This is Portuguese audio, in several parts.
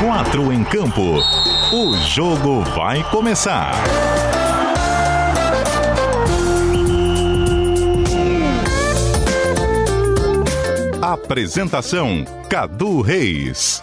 Quatro em campo. O jogo vai começar. Apresentação: Cadu Reis.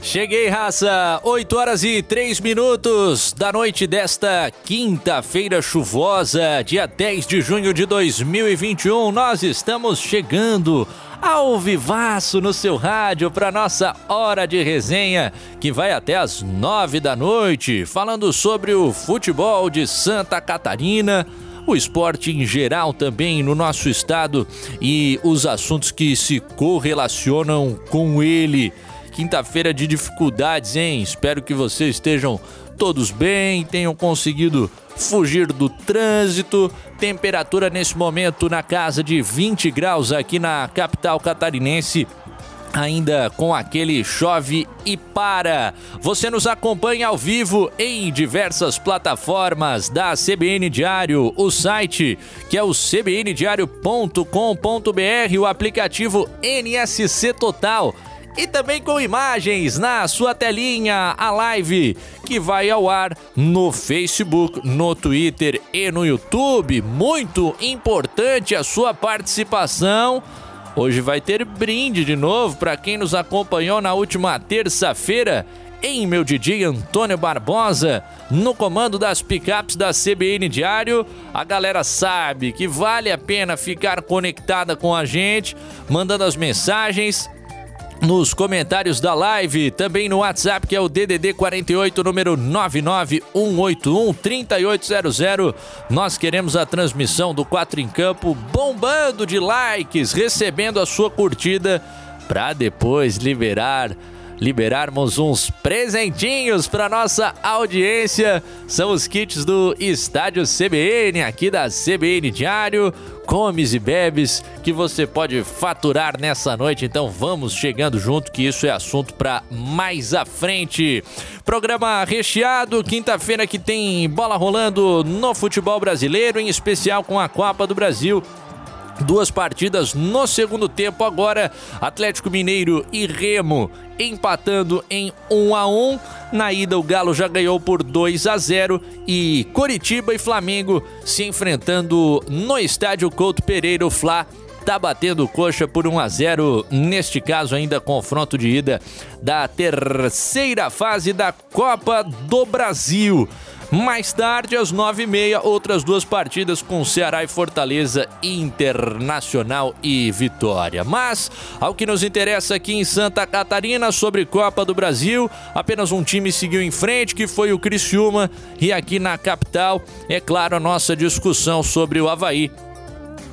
Cheguei, raça! 8 horas e 3 minutos da noite desta quinta-feira chuvosa, dia 10 de junho de 2021. Nós estamos chegando ao vivaço no seu rádio para nossa hora de resenha, que vai até as 9 da noite, falando sobre o futebol de Santa Catarina o esporte em geral também no nosso estado e os assuntos que se correlacionam com ele. Quinta-feira de dificuldades, hein? Espero que vocês estejam todos bem, tenham conseguido fugir do trânsito. Temperatura nesse momento na casa de 20 graus aqui na capital catarinense ainda com aquele chove e para. Você nos acompanha ao vivo em diversas plataformas da CBN Diário, o site que é o cbndiario.com.br, o aplicativo NSC Total e também com imagens na sua telinha, a live que vai ao ar no Facebook, no Twitter e no YouTube. Muito importante a sua participação. Hoje vai ter brinde de novo para quem nos acompanhou na última terça-feira em meu DJ Antônio Barbosa, no comando das picapes da CBN Diário. A galera sabe que vale a pena ficar conectada com a gente, mandando as mensagens nos comentários da live, também no WhatsApp, que é o DDD 48, número 99181 3800. Nós queremos a transmissão do 4 em Campo bombando de likes, recebendo a sua curtida para depois liberar liberarmos uns presentinhos para nossa audiência. São os kits do Estádio CBN, aqui da CBN Diário. Comes e bebes que você pode faturar nessa noite. Então vamos chegando junto, que isso é assunto para mais à frente. Programa recheado, quinta-feira que tem bola rolando no futebol brasileiro, em especial com a Copa do Brasil. Duas partidas no segundo tempo agora, Atlético Mineiro e Remo empatando em 1 a 1. Na ida o Galo já ganhou por 2 a 0 e Coritiba e Flamengo se enfrentando no estádio Couto Pereira, o Fla tá batendo coxa por 1 a 0 neste caso ainda confronto de ida da terceira fase da Copa do Brasil. Mais tarde, às nove e meia, outras duas partidas com Ceará e Fortaleza, Internacional e Vitória. Mas, ao que nos interessa aqui em Santa Catarina, sobre Copa do Brasil, apenas um time seguiu em frente, que foi o Criciúma, e aqui na capital, é claro, a nossa discussão sobre o Havaí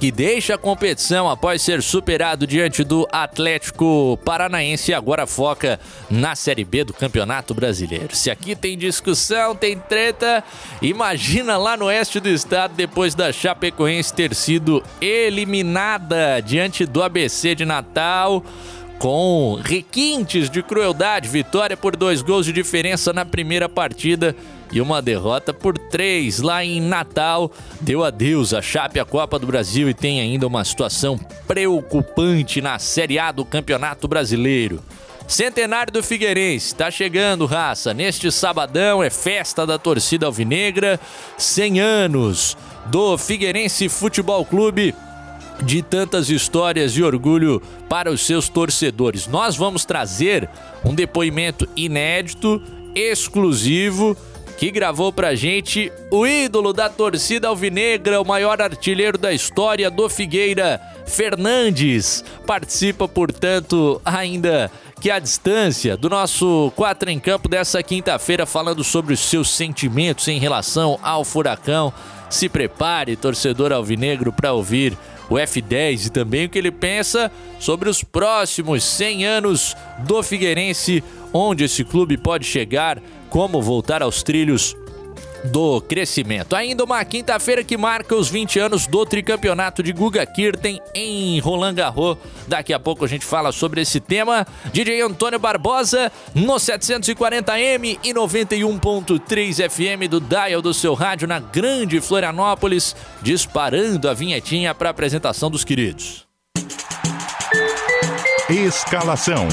que deixa a competição após ser superado diante do Atlético Paranaense e agora foca na Série B do Campeonato Brasileiro. Se aqui tem discussão, tem treta, imagina lá no oeste do estado depois da Chapecoense ter sido eliminada diante do ABC de Natal com requintes de crueldade. Vitória por dois gols de diferença na primeira partida e uma derrota por três lá em Natal. Deu adeus a Chape a Copa do Brasil e tem ainda uma situação preocupante na Série A do Campeonato Brasileiro. Centenário do Figueirense, está chegando, raça. Neste sabadão é festa da torcida alvinegra, 100 anos do Figueirense Futebol Clube de tantas histórias e orgulho para os seus torcedores. Nós vamos trazer um depoimento inédito, exclusivo que gravou pra gente o ídolo da torcida alvinegra, o maior artilheiro da história do Figueira, Fernandes. Participa, portanto, ainda que a distância do nosso 4 em campo dessa quinta-feira, falando sobre os seus sentimentos em relação ao furacão. Se prepare, torcedor alvinegro, para ouvir o F10 e também o que ele pensa sobre os próximos 100 anos do Figueirense, onde esse clube pode chegar como voltar aos trilhos do crescimento. Ainda uma quinta-feira que marca os 20 anos do tricampeonato de Guga Kirten em Roland Garros. Daqui a pouco a gente fala sobre esse tema. DJ Antônio Barbosa no 740M e 91.3 FM do dial do seu rádio na Grande Florianópolis, disparando a vinhetinha para apresentação dos queridos. Escalação.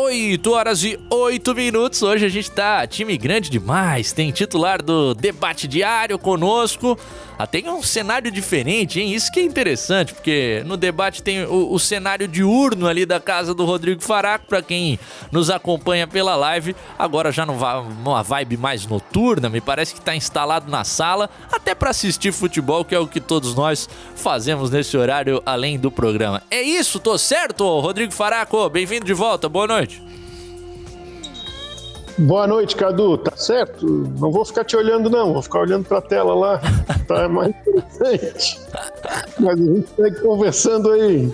8 horas e 8 minutos. Hoje a gente tá time grande demais. Tem titular do debate diário conosco. Ah, tem um cenário diferente, hein? Isso que é interessante, porque no debate tem o, o cenário diurno ali da casa do Rodrigo Faraco, para quem nos acompanha pela live. Agora já não vai uma vibe mais noturna, me parece que tá instalado na sala, até para assistir futebol, que é o que todos nós fazemos nesse horário além do programa. É isso, tô certo, Rodrigo Faraco? Bem-vindo de volta, boa noite. Boa noite, Cadu. Tá certo? Não vou ficar te olhando, não. Vou ficar olhando pra tela lá. Tá mais interessante. Mas a gente segue conversando aí.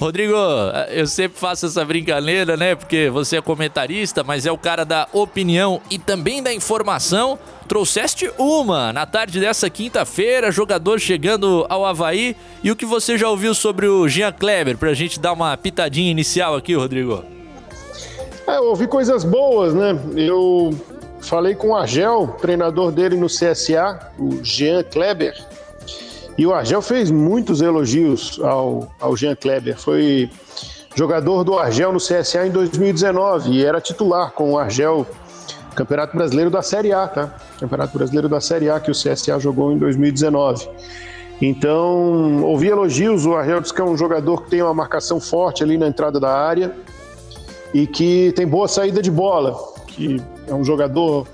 Rodrigo, eu sempre faço essa brincadeira, né? Porque você é comentarista, mas é o cara da opinião e também da informação. Trouxeste uma na tarde dessa quinta-feira, jogador chegando ao Havaí. E o que você já ouviu sobre o Jean Kleber? Pra gente dar uma pitadinha inicial aqui, Rodrigo. É, eu ouvi coisas boas, né? Eu falei com o Argel, treinador dele no CSA, o Jean Kleber, e o Argel fez muitos elogios ao, ao Jean Kleber. Foi jogador do Argel no CSA em 2019 e era titular com o Argel, Campeonato Brasileiro da Série A, tá? Campeonato Brasileiro da Série A que o CSA jogou em 2019. Então, ouvi elogios, o Argel disse que é um jogador que tem uma marcação forte ali na entrada da área e que tem boa saída de bola, que é um jogador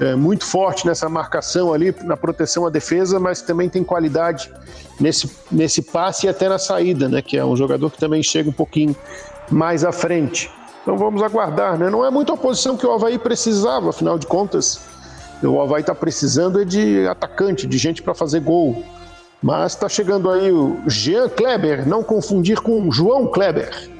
é, muito forte nessa marcação ali, na proteção à defesa, mas também tem qualidade nesse, nesse passe e até na saída, né? Que é um jogador que também chega um pouquinho mais à frente. Então vamos aguardar, né? Não é muita oposição que o Havaí precisava, afinal de contas, o Havaí está precisando é de atacante, de gente para fazer gol. Mas está chegando aí o Jean Kleber, não confundir com João Kleber.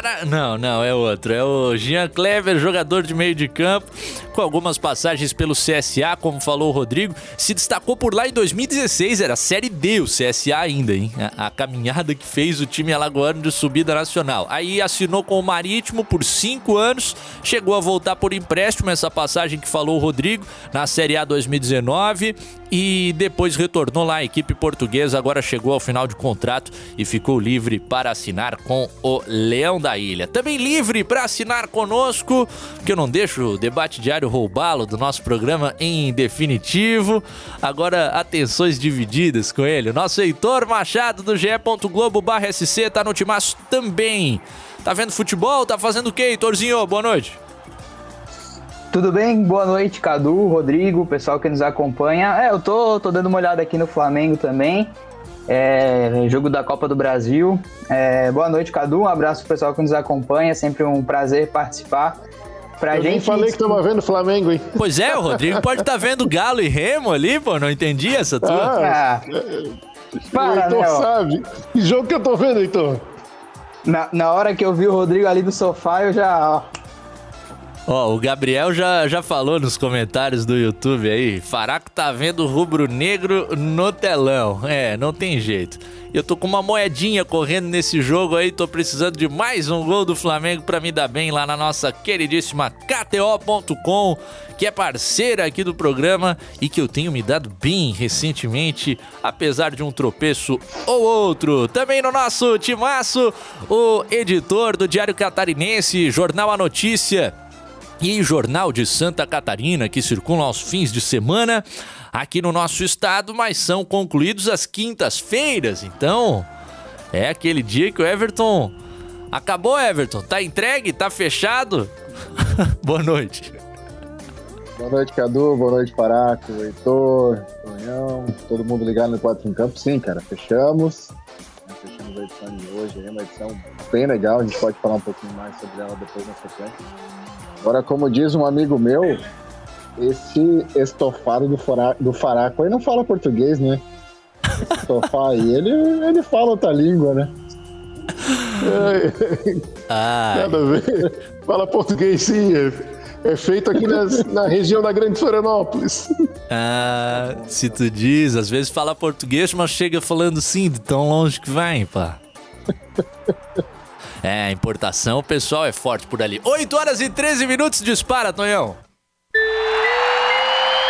Para! Não, não, é outro. É o Jean Clever, jogador de meio de campo, com algumas passagens pelo CSA, como falou o Rodrigo. Se destacou por lá em 2016, era Série D o CSA ainda, hein? A, a caminhada que fez o time alagoano de subida nacional. Aí assinou com o Marítimo por cinco anos, chegou a voltar por empréstimo, essa passagem que falou o Rodrigo, na Série A 2019 e depois retornou lá à equipe portuguesa, agora chegou ao final de contrato e ficou livre para assinar com o Leão da Ilha. Também livre para assinar conosco, que eu não deixo o debate diário roubá-lo do nosso programa em definitivo. Agora, atenções divididas com ele. Nosso Heitor Machado do ge.globo.sc tá no timaço também. Tá vendo futebol? Tá fazendo o quê, Heitorzinho? Boa noite. Tudo bem? Boa noite, Cadu, Rodrigo, pessoal que nos acompanha. É, eu tô, tô dando uma olhada aqui no Flamengo também. É, jogo da Copa do Brasil. É, boa noite, Cadu. Um abraço pro pessoal que nos acompanha. Sempre um prazer participar. Pra eu gente... nem falei que tava vendo Flamengo, hein? Pois é, o Rodrigo pode estar tá vendo Galo e Remo ali, pô. Não entendi essa tua. Ah, ah. Para, o Heitor sabe. Que jogo que eu tô vendo, Heitor? Na, na hora que eu vi o Rodrigo ali do sofá, eu já. Ó, Ó, o Gabriel já, já falou nos comentários do YouTube aí. Faraco tá vendo rubro-negro no telão. É, não tem jeito. Eu tô com uma moedinha correndo nesse jogo aí, tô precisando de mais um gol do Flamengo para me dar bem lá na nossa queridíssima KTO.com, que é parceira aqui do programa e que eu tenho me dado bem recentemente, apesar de um tropeço ou outro. Também no nosso timaço, o editor do Diário Catarinense, Jornal A Notícia, e Jornal de Santa Catarina, que circulam aos fins de semana aqui no nosso estado, mas são concluídos às quintas-feiras. Então, é aquele dia que o Everton. Acabou, Everton? Tá entregue? Tá fechado? Boa noite. Boa noite, Cadu. Boa noite, Paraco, Heitor, Tonhão, todo mundo ligado no 4 em Campo. Sim, cara, fechamos. Fechamos a edição de hoje. É uma edição bem legal. A gente pode falar um pouquinho mais sobre ela depois na sequência. Agora, como diz um amigo meu, esse estofado do, fora, do faraco aí não fala português, né? Esse estofado aí, ele, ele fala outra língua, né? Nada a ver. Fala português sim, é, é feito aqui nas, na região da Grande Florianópolis. Ah, se tu diz, às vezes fala português, mas chega falando sim, de tão longe que vem, pá. É, a importação, o pessoal é forte por ali. 8 horas e 13 minutos, dispara, Tonhão.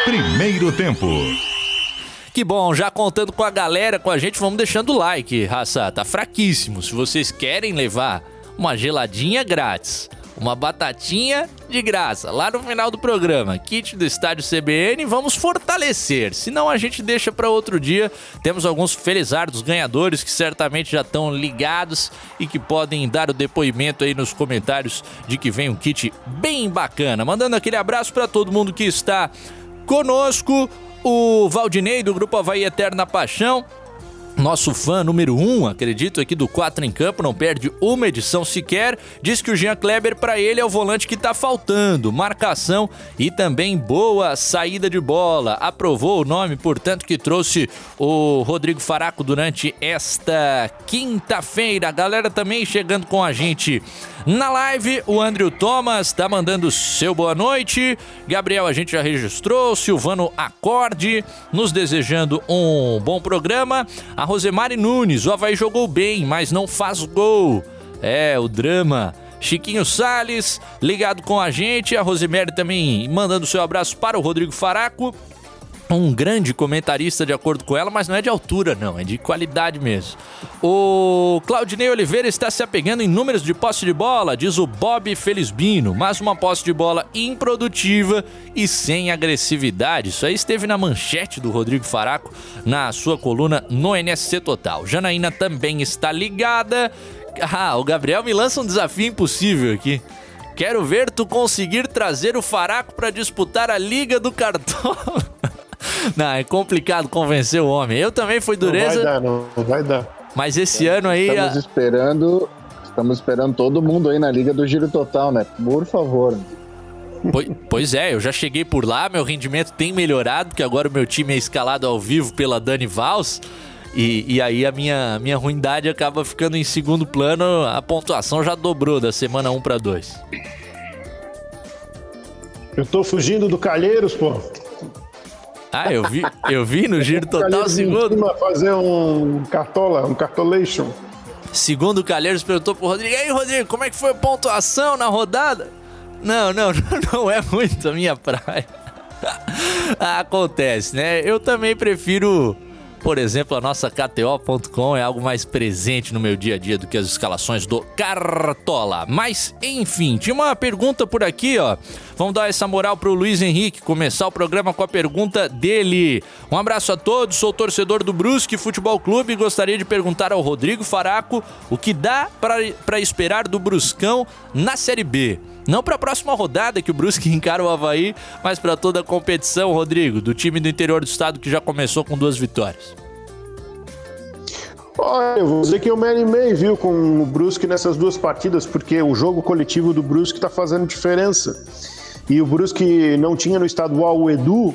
Primeiro tempo. Que bom, já contando com a galera, com a gente, vamos deixando o like, raça. Tá fraquíssimo. Se vocês querem levar uma geladinha grátis uma batatinha de graça lá no final do programa. Kit do estádio CBN, vamos fortalecer. Senão a gente deixa para outro dia. Temos alguns felizardos ganhadores que certamente já estão ligados e que podem dar o depoimento aí nos comentários de que vem um kit bem bacana. Mandando aquele abraço para todo mundo que está conosco. O Valdinei do Grupo Havaí Eterna Paixão, nosso fã número um, acredito, aqui do 4 em Campo, não perde uma edição sequer, diz que o Jean Kleber para ele é o volante que tá faltando, marcação e também boa saída de bola. Aprovou o nome, portanto, que trouxe o Rodrigo Faraco durante esta quinta-feira. A galera também chegando com a gente na live, o Andrew Thomas tá mandando seu boa noite. Gabriel, a gente já registrou. Silvano Acorde, nos desejando um bom programa. A Rosemary Nunes, o Havaí jogou bem, mas não faz gol. É, o drama. Chiquinho Sales, ligado com a gente. A Rosemary também mandando seu abraço para o Rodrigo Faraco um grande comentarista de acordo com ela, mas não é de altura, não, é de qualidade mesmo. O Claudinei Oliveira está se apegando em números de posse de bola, diz o Bob Felizbino, mas uma posse de bola improdutiva e sem agressividade. Isso aí esteve na manchete do Rodrigo Faraco na sua coluna no NSC Total. Janaína também está ligada. Ah, o Gabriel me lança um desafio impossível aqui. Quero ver tu conseguir trazer o Faraco para disputar a Liga do Cartola. Não, é complicado convencer o homem. Eu também fui dureza. Não vai dar, não, vai dar. Mas esse ano aí. Estamos a... esperando. Estamos esperando todo mundo aí na Liga do Giro Total, né? Por favor. Pois, pois é, eu já cheguei por lá, meu rendimento tem melhorado, porque agora o meu time é escalado ao vivo pela Dani Vals. E, e, aí a minha, minha ruindade acaba ficando em segundo plano, a pontuação já dobrou da semana 1 para 2. Eu tô fugindo do Calheiros, pô. Ah, eu vi, eu vi no giro total segundo. fazer um cartola, um cartolation. Segundo o Calheiros perguntou pro Rodrigo: E aí, Rodrigo, como é que foi a pontuação na rodada? Não, não, não é muito a minha praia. Acontece, né? Eu também prefiro por exemplo, a nossa KTO.com é algo mais presente no meu dia a dia do que as escalações do Cartola. Mas, enfim, tinha uma pergunta por aqui, ó. Vamos dar essa moral pro Luiz Henrique, começar o programa com a pergunta dele. Um abraço a todos, sou torcedor do Brusque Futebol Clube e gostaria de perguntar ao Rodrigo Faraco o que dá para esperar do Bruscão na Série B. Não para a próxima rodada que o Brusque encara o Havaí, mas para toda a competição, Rodrigo, do time do interior do estado que já começou com duas vitórias. Olha, eu vou dizer que eu me animei, viu, com o Brusque nessas duas partidas, porque o jogo coletivo do Brusque está fazendo diferença. E o Brusque não tinha no estadual o Edu,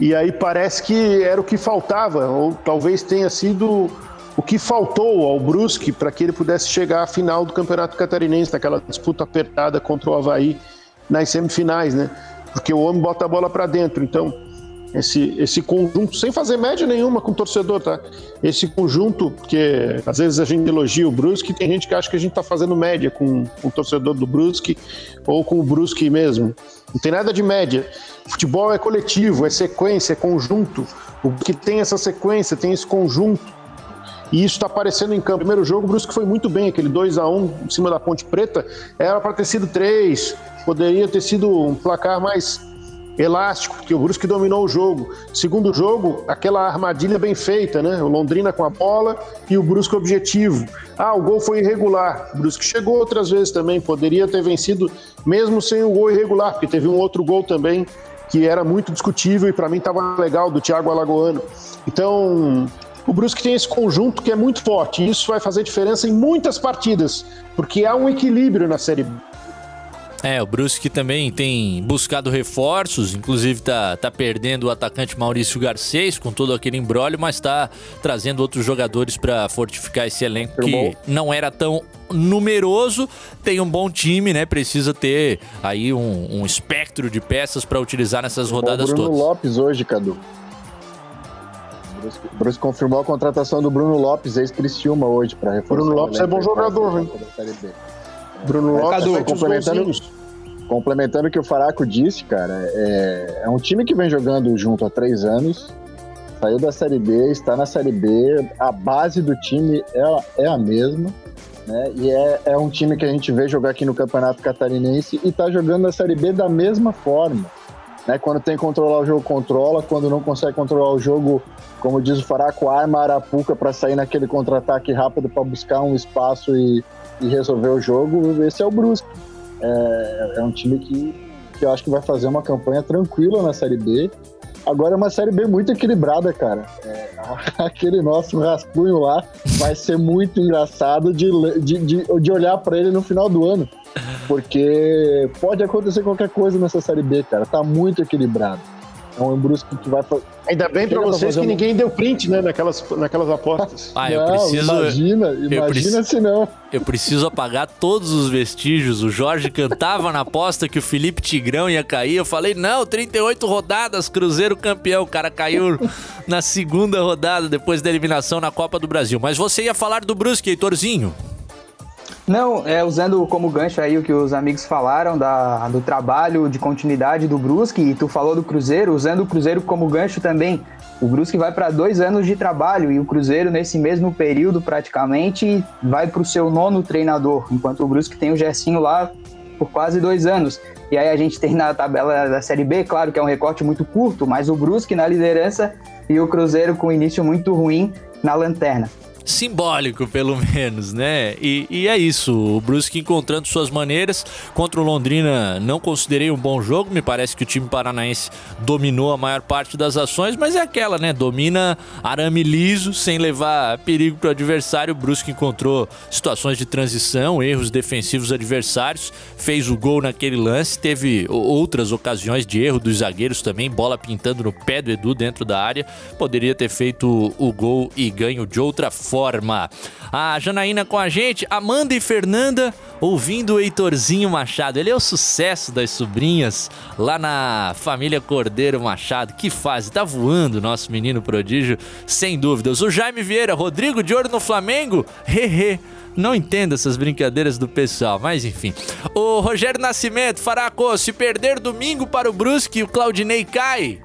e aí parece que era o que faltava, ou talvez tenha sido o que faltou ao Brusque para que ele pudesse chegar à final do Campeonato Catarinense, naquela disputa apertada contra o Havaí nas semifinais, né? Porque o homem bota a bola para dentro. Então, esse, esse conjunto, sem fazer média nenhuma com o torcedor, tá? Esse conjunto, que às vezes a gente elogia o Brusque, tem gente que acha que a gente tá fazendo média com, com o torcedor do Brusque ou com o Brusque mesmo. Não tem nada de média. Futebol é coletivo, é sequência, é conjunto. O que tem essa sequência, tem esse conjunto e isso está aparecendo em campo. Primeiro jogo, o Brusque foi muito bem, aquele 2 a 1 em cima da Ponte Preta. Era para ter sido 3, poderia ter sido um placar mais elástico, porque o Brusque dominou o jogo. Segundo jogo, aquela armadilha bem feita, né? O Londrina com a bola e o Brusque objetivo. Ah, o gol foi irregular. O Brusque chegou outras vezes também, poderia ter vencido mesmo sem o gol irregular, porque teve um outro gol também que era muito discutível e para mim estava legal do Thiago Alagoano. Então, o Brusque tem esse conjunto que é muito forte e isso vai fazer diferença em muitas partidas, porque há um equilíbrio na Série B. É, o Brusque também tem buscado reforços, inclusive tá, tá perdendo o atacante Maurício Garcês com todo aquele embrólio, mas tá trazendo outros jogadores para fortificar esse elenco que não era tão numeroso, tem um bom time, né? Precisa ter aí um, um espectro de peças para utilizar nessas rodadas o Bruno todas. Lopes hoje, Cadu. O Bruce confirmou a contratação do Bruno Lopes, ex-Criciúma, hoje, para reforçar. Bruno Lopes é bom jogador, hein? Bruno Lopes, Cadu, complementando, complementando o que o Faraco disse, cara, é, é um time que vem jogando junto há três anos, saiu da Série B, está na Série B, a base do time é, é a mesma. Né? E é, é um time que a gente vê jogar aqui no Campeonato Catarinense e está jogando a Série B da mesma forma. Né? Quando tem que controlar o jogo, controla. Quando não consegue controlar o jogo, como diz o Faraco, arma a arapuca para sair naquele contra-ataque rápido para buscar um espaço e, e, resolver o jogo. Esse é o Brusque. É, é um time que, que eu acho que vai fazer uma campanha tranquila na Série B Agora é uma série B muito equilibrada, cara. É, aquele nosso rascunho lá vai ser muito engraçado de, de, de, de olhar para ele no final do ano. Porque pode acontecer qualquer coisa nessa série B, cara. Tá muito equilibrado. É um Brusque que vai Ainda bem para vocês que ninguém deu print, né, naquelas, naquelas apostas. Ah, eu não, preciso. Imagina, imagina preciso, se não. Eu preciso apagar todos os vestígios. O Jorge cantava na aposta que o Felipe Tigrão ia cair. Eu falei, não, 38 rodadas, Cruzeiro campeão. O cara caiu na segunda rodada depois da eliminação na Copa do Brasil. Mas você ia falar do Brusque, Heitorzinho? Não, é, usando como gancho aí o que os amigos falaram da, do trabalho de continuidade do Brusque, e tu falou do Cruzeiro, usando o Cruzeiro como gancho também. O Brusque vai para dois anos de trabalho e o Cruzeiro, nesse mesmo período, praticamente, vai para o seu nono treinador, enquanto o Brusque tem o Gersinho lá por quase dois anos. E aí a gente tem na tabela da Série B, claro que é um recorte muito curto, mas o Brusque na liderança e o Cruzeiro com início muito ruim na lanterna simbólico, pelo menos, né? E, e, é isso, o Brusque encontrando suas maneiras. Contra o Londrina não considerei um bom jogo, me parece que o time paranaense dominou a maior parte das ações, mas é aquela, né? Domina arame liso, sem levar perigo para o adversário. O Brusque encontrou situações de transição, erros defensivos adversários, fez o gol naquele lance, teve outras ocasiões de erro dos zagueiros também, bola pintando no pé do Edu dentro da área. Poderia ter feito o gol e ganho de outra forma forma. A Janaína com a gente, Amanda e Fernanda ouvindo o Heitorzinho Machado. Ele é o sucesso das sobrinhas lá na família Cordeiro Machado. Que fase, tá voando nosso menino prodígio, sem dúvidas. O Jaime Vieira, Rodrigo de Ouro no Flamengo, hehe. Não entendo essas brincadeiras do pessoal, mas enfim. O Rogério Nascimento, Faraco, se perder domingo para o Brusque, o Claudinei cai.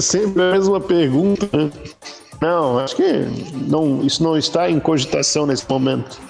Sempre a mesma pergunta. Não, acho que não, isso não está em cogitação nesse momento.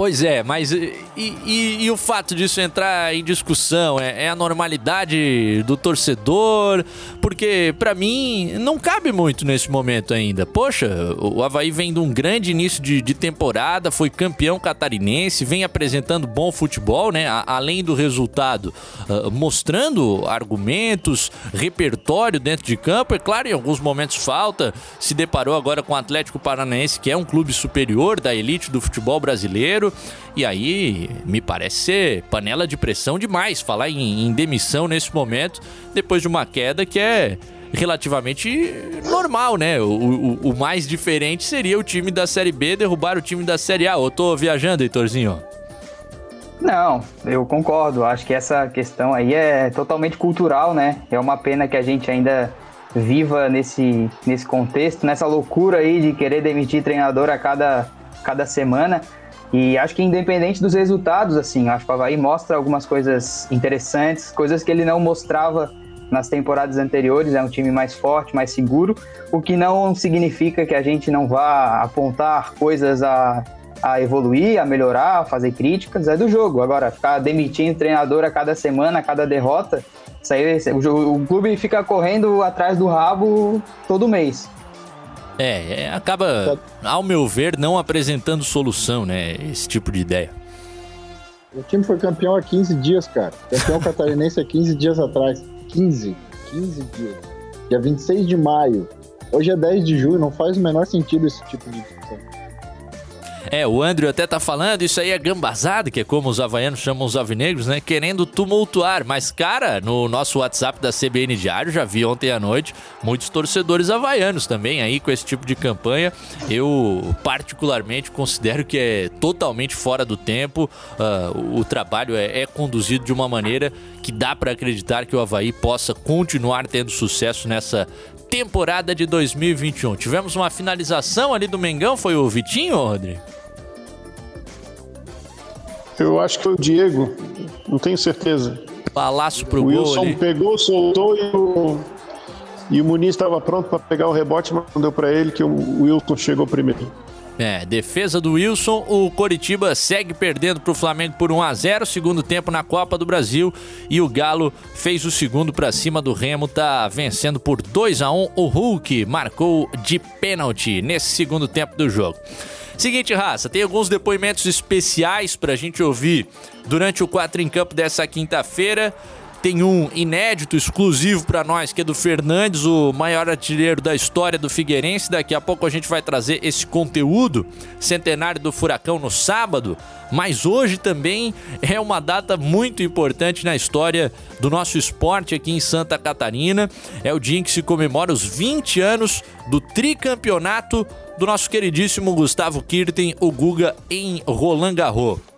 Pois é, mas e, e, e, o fato disso entrar em discussão? É, é a normalidade do torcedor? Porque, para mim, não cabe muito nesse momento ainda. Poxa, o Havaí vem de um grande início de, de temporada, foi campeão catarinense, vem apresentando bom futebol, né? A, além do resultado, uh, mostrando argumentos, repertório dentro de campo. É claro, em alguns momentos falta. Se deparou agora com o Atlético Paranaense, que é um clube superior da elite do futebol brasileiro. E aí me parece ser panela de pressão demais falar em, em demissão nesse momento, depois de uma queda que é relativamente normal, né? O, o, o, mais diferente seria o time da Série B derrubar o time da Série A. Eu tô viajando, Heitorzinho? Não, eu concordo. Acho que essa questão aí é totalmente cultural, né? É uma pena que a gente ainda viva nesse, nesse contexto, nessa loucura aí de querer demitir treinador a cada, cada semana. E acho que independente dos resultados, assim, acho que o Havaí mostra algumas coisas interessantes, coisas que ele não mostrava nas temporadas anteriores, é um time mais forte, mais seguro, o que não significa que a gente não vá apontar coisas a, a evoluir, a melhorar, a fazer críticas, é do jogo. Agora, ficar demitindo treinador a cada semana, a cada derrota, isso aí, o, o clube fica correndo atrás do rabo todo mês. É, é, acaba, ao meu ver, não apresentando solução, né? Esse tipo de ideia. O time foi campeão há 15 dias, cara. Campeão catarinense há 15 dias atrás. 15. 15 dias. Dia 26 de maio. Hoje é 10 de julho, não faz o menor sentido esse tipo de discussão. É, o Andrew até tá falando, isso aí é gambazada, que é como os havaianos chamam os alvinegros, né? Querendo tumultuar. Mas, cara, no nosso WhatsApp da CBN Diário, já vi ontem à noite muitos torcedores havaianos também aí com esse tipo de campanha. Eu, particularmente, considero que é totalmente fora do tempo. Uh, o trabalho é, é conduzido de uma maneira que dá para acreditar que o Havaí possa continuar tendo sucesso nessa temporada de 2021. Tivemos uma finalização ali do Mengão, foi o Vitinho, Rodrigo? Eu acho que foi o Diego, não tenho certeza. Palácio pro o gol Wilson pegou, soltou e o, e o Muniz estava pronto para pegar o rebote, mas não deu para ele que o Wilson chegou primeiro. É, defesa do Wilson, o Coritiba segue perdendo para o Flamengo por 1 a 0 segundo tempo na Copa do Brasil e o Galo fez o segundo para cima do Remo, tá vencendo por 2 a 1 o Hulk marcou de pênalti nesse segundo tempo do jogo. Seguinte, raça, tem alguns depoimentos especiais para a gente ouvir durante o 4 em campo dessa quinta-feira. Tem um inédito, exclusivo para nós, que é do Fernandes, o maior artilheiro da história do Figueirense. Daqui a pouco a gente vai trazer esse conteúdo, centenário do Furacão no sábado. Mas hoje também é uma data muito importante na história do nosso esporte aqui em Santa Catarina. É o dia em que se comemora os 20 anos do tricampeonato do nosso queridíssimo Gustavo Kirten, o Guga, em Roland Garros.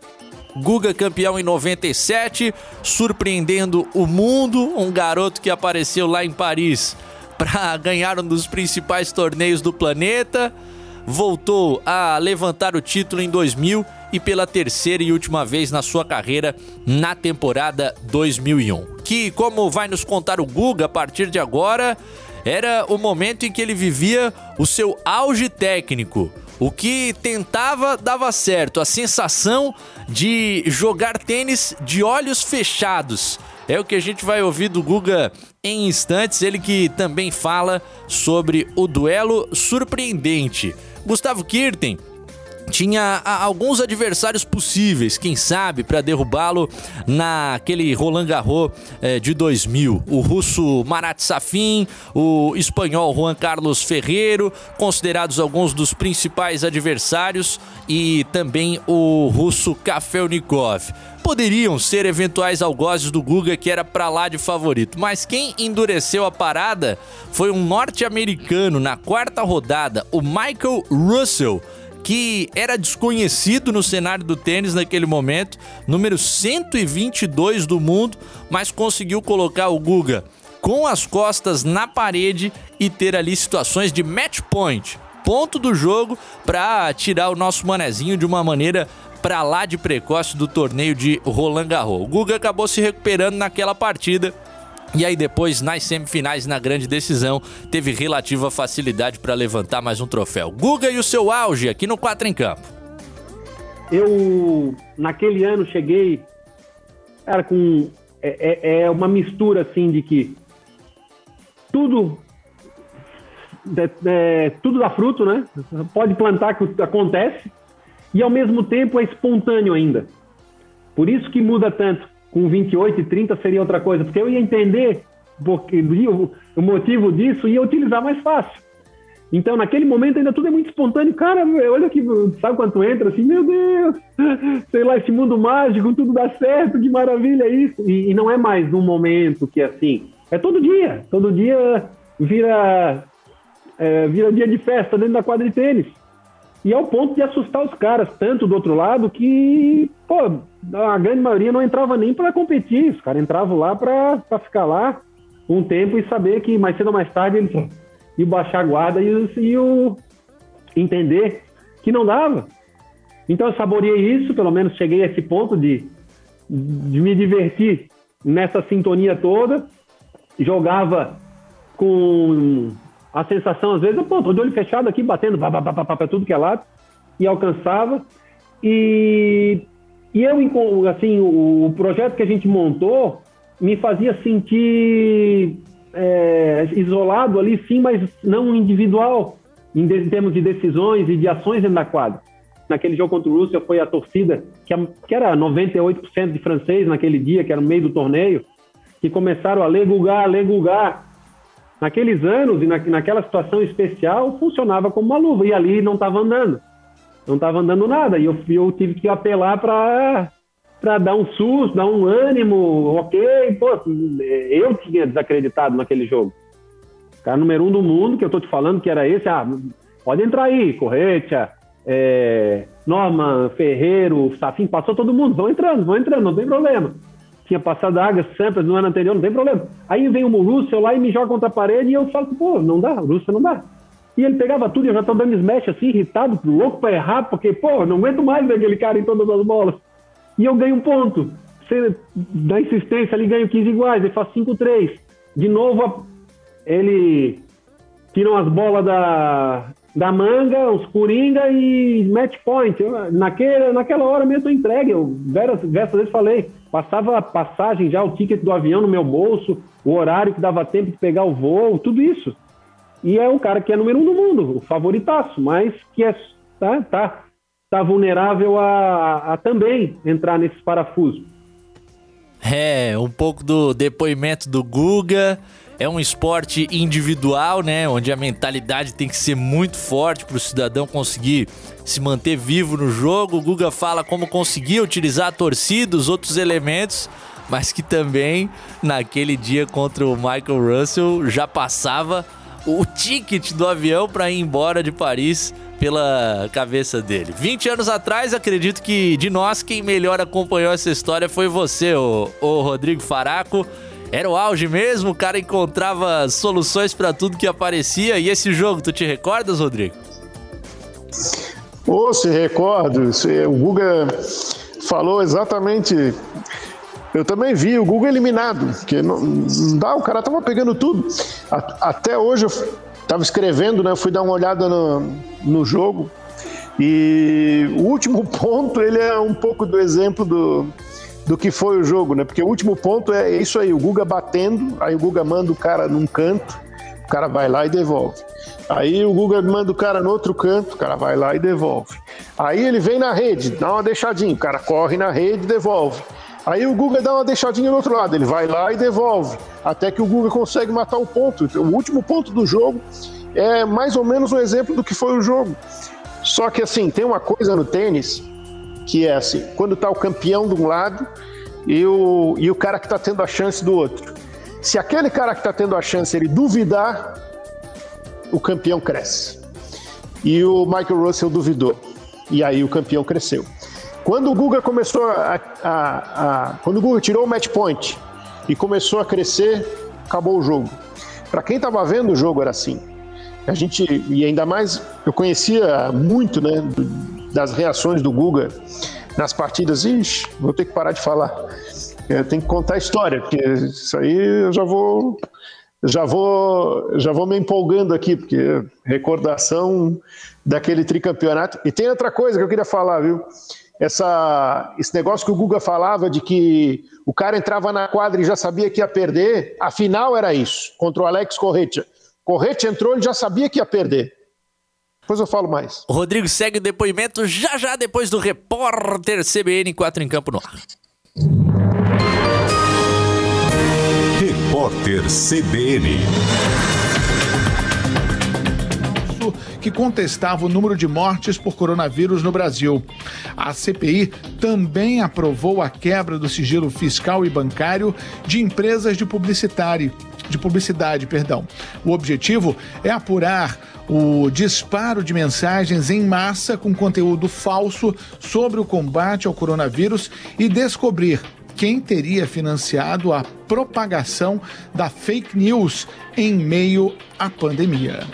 Guga campeão em 97, surpreendendo o mundo, um garoto que apareceu lá em Paris para ganhar um dos principais torneios do planeta, voltou a levantar o título em 2000 e pela terceira e última vez na sua carreira na temporada 2001. Que, como vai nos contar o Guga a partir de agora, era o momento em que ele vivia o seu auge técnico o que tentava dava certo, a sensação de jogar tênis de olhos fechados. É o que a gente vai ouvir do Guga em instantes, ele que também fala sobre o duelo surpreendente. Gustavo Kirten tinha alguns adversários possíveis, quem sabe, para derrubá-lo naquele Roland Garros eh, de 2000. O russo Marat Safin, o espanhol Juan Carlos Ferreiro, considerados alguns dos principais adversários, e também o russo Kafelnikov. Poderiam ser eventuais algozes do Guga, que era para lá de favorito, mas quem endureceu a parada foi um norte-americano na quarta rodada, o Michael Russell que era desconhecido no cenário do tênis naquele momento, número 122 do mundo, mas conseguiu colocar o Guga com as costas na parede e ter ali situações de match point, ponto do jogo para tirar o nosso manezinho de uma maneira para lá de precoce do torneio de Roland Garros. O Guga acabou se recuperando naquela partida e aí depois, nas semifinais, na grande decisão, teve relativa facilidade para levantar mais um troféu. Guga e o seu auge aqui no 4 em Campo. Eu, naquele ano, cheguei, era com... É, é, é uma mistura, assim, de que tudo... É, é, tudo dá fruto, né? Pode plantar que acontece. E, ao mesmo tempo, é espontâneo ainda. Por isso que muda tanto com 28 e 30 seria outra coisa, porque eu ia entender o, motivo disso e ia utilizar mais fácil. Então, naquele momento, ainda tudo é muito espontâneo. Cara, olha que, sabe quando entra assim, meu Deus, sei lá, esse mundo mágico, tudo dá certo, que maravilha isso. E, e não é mais num momento que é assim, é todo dia. Todo dia vira, é, vira dia de festa dentro da quadra de tênis. E ao ponto de assustar os caras, tanto do outro lado, que, pô, a grande maioria não entrava nem para competir. Os caras entravam lá para ficar lá um tempo e saber que mais cedo ou mais tarde eles iam baixar a guarda e iam entender que não dava. Então eu saboreei isso, pelo menos cheguei a esse ponto de, de me divertir nessa sintonia toda. Jogava com a sensação, às vezes, eu, pô, tô de olho fechado aqui, batendo para tudo que é lado, e alcançava. E, e eu, assim, o, o, projeto que a gente montou me fazia sentir é, isolado ali, sim, mas não individual, em, em, termos de decisões e de ações dentro da quadra. Naquele jogo contra o Rússia foi a torcida, que, que era 98% de francês naquele dia, que era no meio do torneio, que começaram a legulgar, legulgar naqueles anos e na, naquela situação especial, funcionava como uma luva. E ali não estava andando. Não estava andando nada. E eu, eu tive que apelar para para dar um susto, dar um ânimo, ok, pô, eu tinha desacreditado naquele jogo. Cara número um do mundo, que eu tô te falando que era esse, ah, pode entrar aí, Corretia, é, Norman, Ferreiro, Safin, passou todo mundo, vão entrando, vão entrando, não tem problema tinha passado água sempre no ano anterior, não tem problema. Aí vem o Russell lá e me joga contra a parede e eu falo, pô, não dá, Russell não dá. E ele pegava tudo e eu já tô dando smash assim, irritado, louco para errar, porque, pô, não aguento mais ver aquele cara em todas as bolas. E eu ganho um ponto. Você dá insistência ali, ganho 15 iguais, aí faço 5-3. De novo, ele tiram as bolas da, da manga, os coringa e match point. Naquele, naquela hora mesmo eu entregue. Eu várias, várias vezes falei, passava a passagem já, o ticket do avião no meu bolso, o horário que dava tempo de pegar o voo, tudo isso. E é um cara que é número um do mundo, o favoritaço, mas que é, tá, tá, tá vulnerável a, a também entrar nesses parafusos. É, um pouco do depoimento do Guga. É um esporte individual, né? Onde a mentalidade tem que ser muito forte para o cidadão conseguir se manter vivo no jogo. O Guga fala como conseguir utilizar a torcida, os outros elementos, mas que também naquele dia contra o Michael Russell já passava o ticket do avião para ir embora de Paris pela cabeça dele. 20 anos atrás, acredito que de nós, quem melhor acompanhou essa história foi você, o, o Rodrigo Faraco. Era o auge mesmo, o cara encontrava soluções para tudo que aparecia. E esse jogo, tu te recordas, Rodrigo? Ô, oh, se recordo. O Guga falou exatamente eu também vi o Google eliminado, que não, não dá, o cara tava pegando tudo. A, até hoje eu tava escrevendo, né? Eu fui dar uma olhada no, no jogo. E o último ponto, ele é um pouco do exemplo do, do que foi o jogo, né? Porque o último ponto é isso aí, o Guga batendo, aí o Guga manda o cara num canto, o cara vai lá e devolve. Aí o Guga manda o cara no outro canto, o cara vai lá e devolve. Aí ele vem na rede, dá uma deixadinha, o cara corre na rede e devolve. Aí o Guga dá uma deixadinha no outro lado, ele vai lá e devolve, até que o Guga consegue matar o ponto. O último ponto do jogo é mais ou menos um exemplo do que foi o jogo. Só que assim, tem uma coisa no tênis que é assim, quando tá o campeão de um lado e o, e o cara que tá tendo a chance do outro. Se aquele cara que tá tendo a chance ele duvidar, o campeão cresce. E o Michael Russell duvidou. E aí o campeão cresceu. Quando o Guga começou a, a, a, quando o Guga tirou o match point e começou a crescer, acabou o jogo. Para quem estava vendo o jogo era assim. A gente e ainda mais eu conhecia muito, né, das reações do Guga nas partidas. Ixi, vou ter que parar de falar. Eu tenho que contar a história, porque isso aí eu já vou já vou já vou me empolgando aqui, porque recordação daquele tricampeonato. E tem outra coisa que eu queria falar, viu? essa, esse negócio que o Guga falava de que o cara entrava na quadra e já sabia que ia perder, afinal era isso, contra o Alex Corretia. Corretia entrou e já sabia que ia perder. Depois eu falo mais. O Rodrigo segue o depoimento já já depois do repórter CBN 4 em campo no ar. Repórter CBN que contestava o número de mortes por coronavírus no Brasil. A CPI também aprovou a quebra do sigilo fiscal e bancário de empresas de publicitário, de publicidade, perdão. O objetivo é apurar o disparo de mensagens em massa com conteúdo falso sobre o combate ao coronavírus e descobrir quem teria financiado a propagação da fake news em meio à pandemia.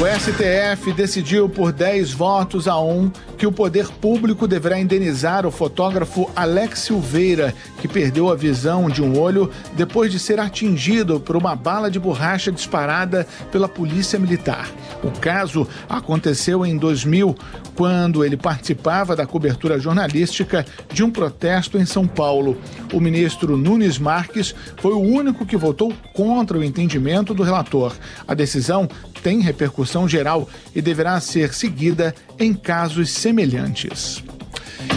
O STF decidiu por 10 votos a 1 que o poder público deverá indenizar o fotógrafo Alex Silveira, que perdeu a visão de um olho depois de ser atingido por uma bala de borracha disparada pela Polícia Militar. O caso aconteceu em 2000, quando ele participava da cobertura jornalística de um protesto em São Paulo. O ministro Nunes Marques foi o único que votou contra o entendimento do relator. A decisão tem repercussão geral e deverá ser seguida em casos semelhantes.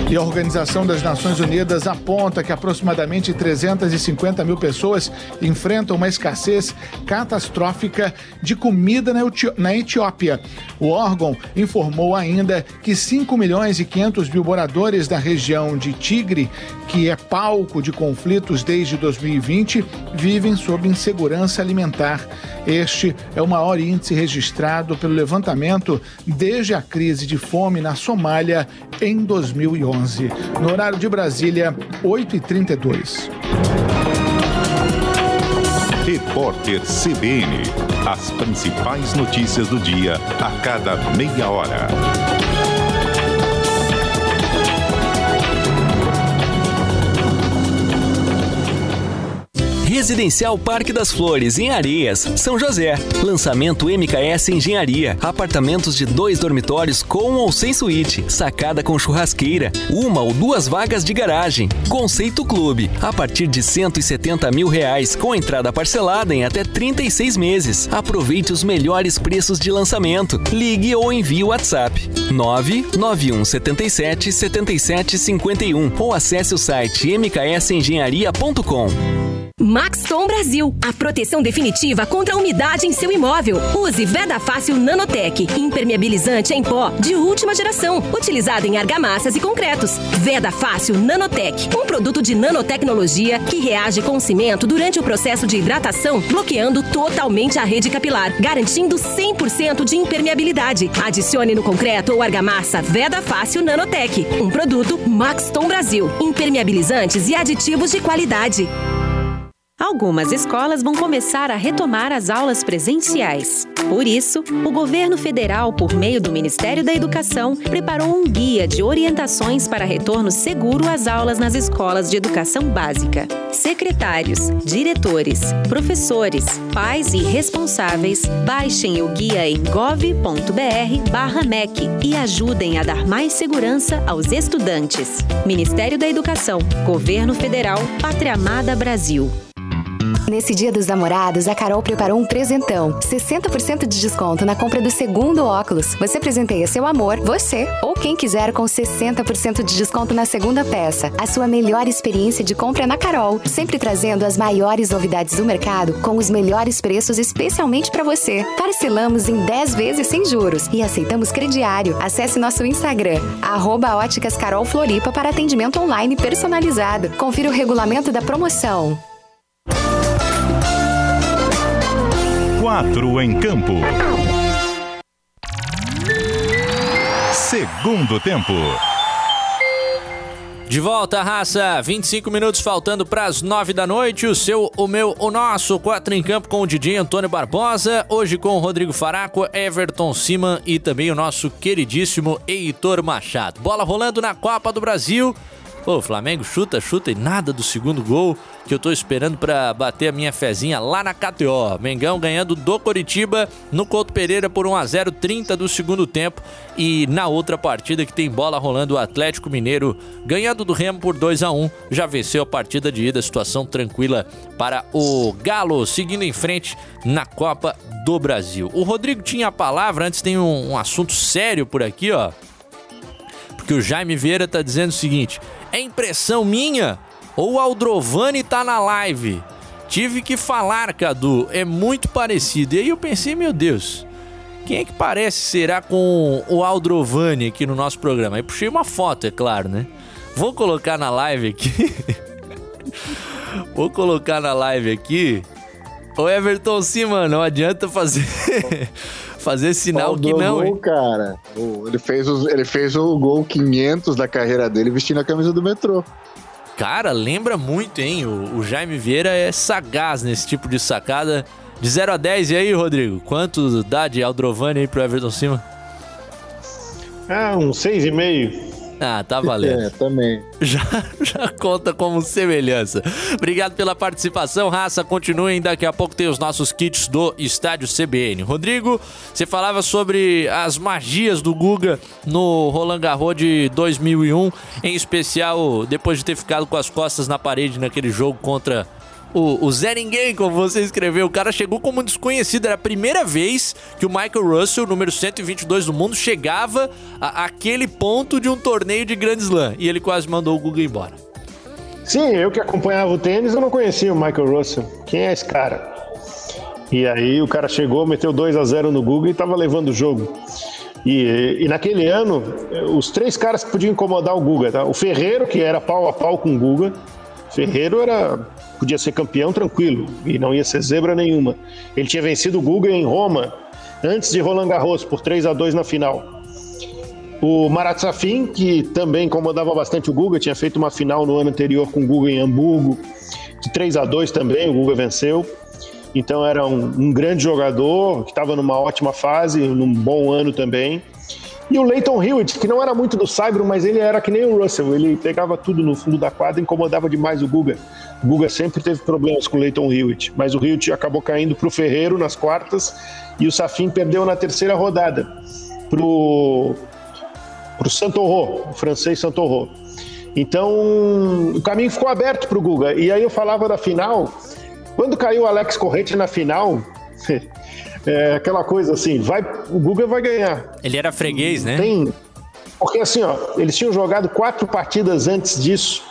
E a Organização das Nações Unidas aponta que aproximadamente 350 mil pessoas enfrentam uma escassez catastrófica de comida na Etiópia. O órgão informou ainda que 5 milhões e 500 mil moradores da região de Tigre, que é palco de conflitos desde 2020, vivem sob insegurança alimentar. Este é o maior índice registrado pelo levantamento desde a crise de fome na Somália em 2011. No horário de Brasília, 8h32. Repórter CBN. As principais notícias do dia a cada meia hora. Residencial Parque das Flores, em Areias, São José. Lançamento MKS Engenharia. Apartamentos de dois dormitórios com ou sem suíte. Sacada com churrasqueira. Uma ou duas vagas de garagem. Conceito Clube. A partir de 170 mil reais, com entrada parcelada em até 36 meses. Aproveite os melhores preços de lançamento. Ligue ou envie o WhatsApp 99177 7751 ou acesse o site mksengenharia.com. Maxton Brasil, a proteção definitiva contra a umidade em seu imóvel. Use Veda Fácil Nanotech, impermeabilizante em pó de última geração, utilizado em argamassas e concretos. Veda Fácil Nanotech, um produto de nanotecnologia que reage com o cimento durante o processo de hidratação, bloqueando totalmente a rede capilar, garantindo 100% de impermeabilidade. Adicione no concreto ou argamassa Veda Fácil Nanotech, um produto Maxton Brasil, impermeabilizantes e aditivos de qualidade. Algumas escolas vão começar a retomar as aulas presenciais. Por isso, o governo federal, por meio do Ministério da Educação, preparou um guia de orientações para retorno seguro às aulas nas escolas de educação básica. Secretários, diretores, professores, pais e responsáveis, baixem o guia em gov.br/mec e ajudem a dar mais segurança aos estudantes. Ministério da Educação, Governo Federal, Pátria Amada Brasil. Nesse Dia dos Namorados, a Carol preparou um presentão. 60% de desconto na compra do segundo óculos. Você presenteia seu amor, você ou quem quiser com 60% de desconto na segunda peça. A sua melhor experiência de compra na Carol, sempre trazendo as maiores novidades do mercado com os melhores preços especialmente para você. Parcelamos em 10 vezes sem juros e aceitamos crediário. Acesse nosso Instagram, arroba Óticas Carol Floripa para atendimento online personalizado. Confira o regulamento da promoção. Quatro em campo. Segundo tempo. De volta, raça. 25 minutos faltando para as 9 da noite. O seu, o meu, o nosso. Quatro em campo com o DJ Antônio Barbosa. Hoje com o Rodrigo Faraco, Everton Siman e também o nosso queridíssimo Heitor Machado. Bola rolando na Copa do Brasil. Pô, o Flamengo chuta, chuta e nada do segundo gol que eu tô esperando para bater a minha fezinha lá na KTO. Mengão ganhando do Coritiba no Couto Pereira por 1 a 0 30 do segundo tempo e na outra partida que tem bola rolando o Atlético Mineiro ganhando do Remo por 2 a 1, já venceu a partida de ida, situação tranquila para o Galo, seguindo em frente na Copa do Brasil. O Rodrigo tinha a palavra, antes tem um, um assunto sério por aqui, ó. Porque o Jaime Vieira tá dizendo o seguinte: é impressão minha ou o Aldrovani tá na live? Tive que falar, Cadu, é muito parecido. E aí eu pensei, meu Deus, quem é que parece será com o Aldrovani aqui no nosso programa? Aí puxei uma foto, é claro, né? Vou colocar na live aqui. Vou colocar na live aqui. Ô Everton, sim, mano, não adianta fazer fazer sinal que não. Gol, hein? cara. Ele fez, os, ele fez o gol 500 da carreira dele vestindo a camisa do metrô. Cara, lembra muito, hein? O, o Jaime Vieira é sagaz nesse tipo de sacada. De 0 a 10, e aí, Rodrigo? Quanto dá de Aldrovani aí pro Everton Cima? Ah, um 6,5. Ah, tá valendo. É, também. Já, já conta como semelhança. Obrigado pela participação, raça. Continuem, daqui a pouco tem os nossos kits do Estádio CBN. Rodrigo, você falava sobre as magias do Guga no Roland Garros de 2001, em especial depois de ter ficado com as costas na parede naquele jogo contra o, o Zé Ninguém, como você escreveu. O cara chegou como desconhecido. Era a primeira vez que o Michael Russell, número 122 do mundo, chegava a, aquele ponto de um torneio de Grand Slam. E ele quase mandou o Guga embora. Sim, eu que acompanhava o tênis, eu não conhecia o Michael Russell. Quem é esse cara? E aí o cara chegou, meteu 2 a 0 no Google e tava levando o jogo. E, e, naquele ano, os três caras que podiam incomodar o Guga, tá? O Ferreiro, que era pau a pau com o Guga. Ferreiro era podia ser campeão tranquilo e não ia ser zebra nenhuma. Ele tinha vencido o Guga em Roma antes de Roland Garros por 3 a 2 na final. O Marat Safin, que também incomodava bastante o Guga, tinha feito uma final no ano anterior com o Guga em Hamburgo, de 3 a 2 também, o Guga venceu. Então era um, um grande jogador, que estava numa ótima fase, num bom ano também. E o Leighton Hewitt, que não era muito do Saibro, mas ele era que nem o Russell, ele pegava tudo no fundo da quadra incomodava demais o Guga. O Guga sempre teve problemas com o Leighton Hewitt, mas o Hewitt acabou caindo para o Ferreiro nas quartas e o Safin perdeu na terceira rodada pro pro Santorro, o francês Santorro. Então, o caminho ficou aberto para o Guga. E aí eu falava da final, quando caiu o Alex Corrente na final, é aquela coisa assim, vai, o Guga vai ganhar. Ele era freguês, né? Tem, porque assim, ó, eles tinham jogado quatro partidas antes disso,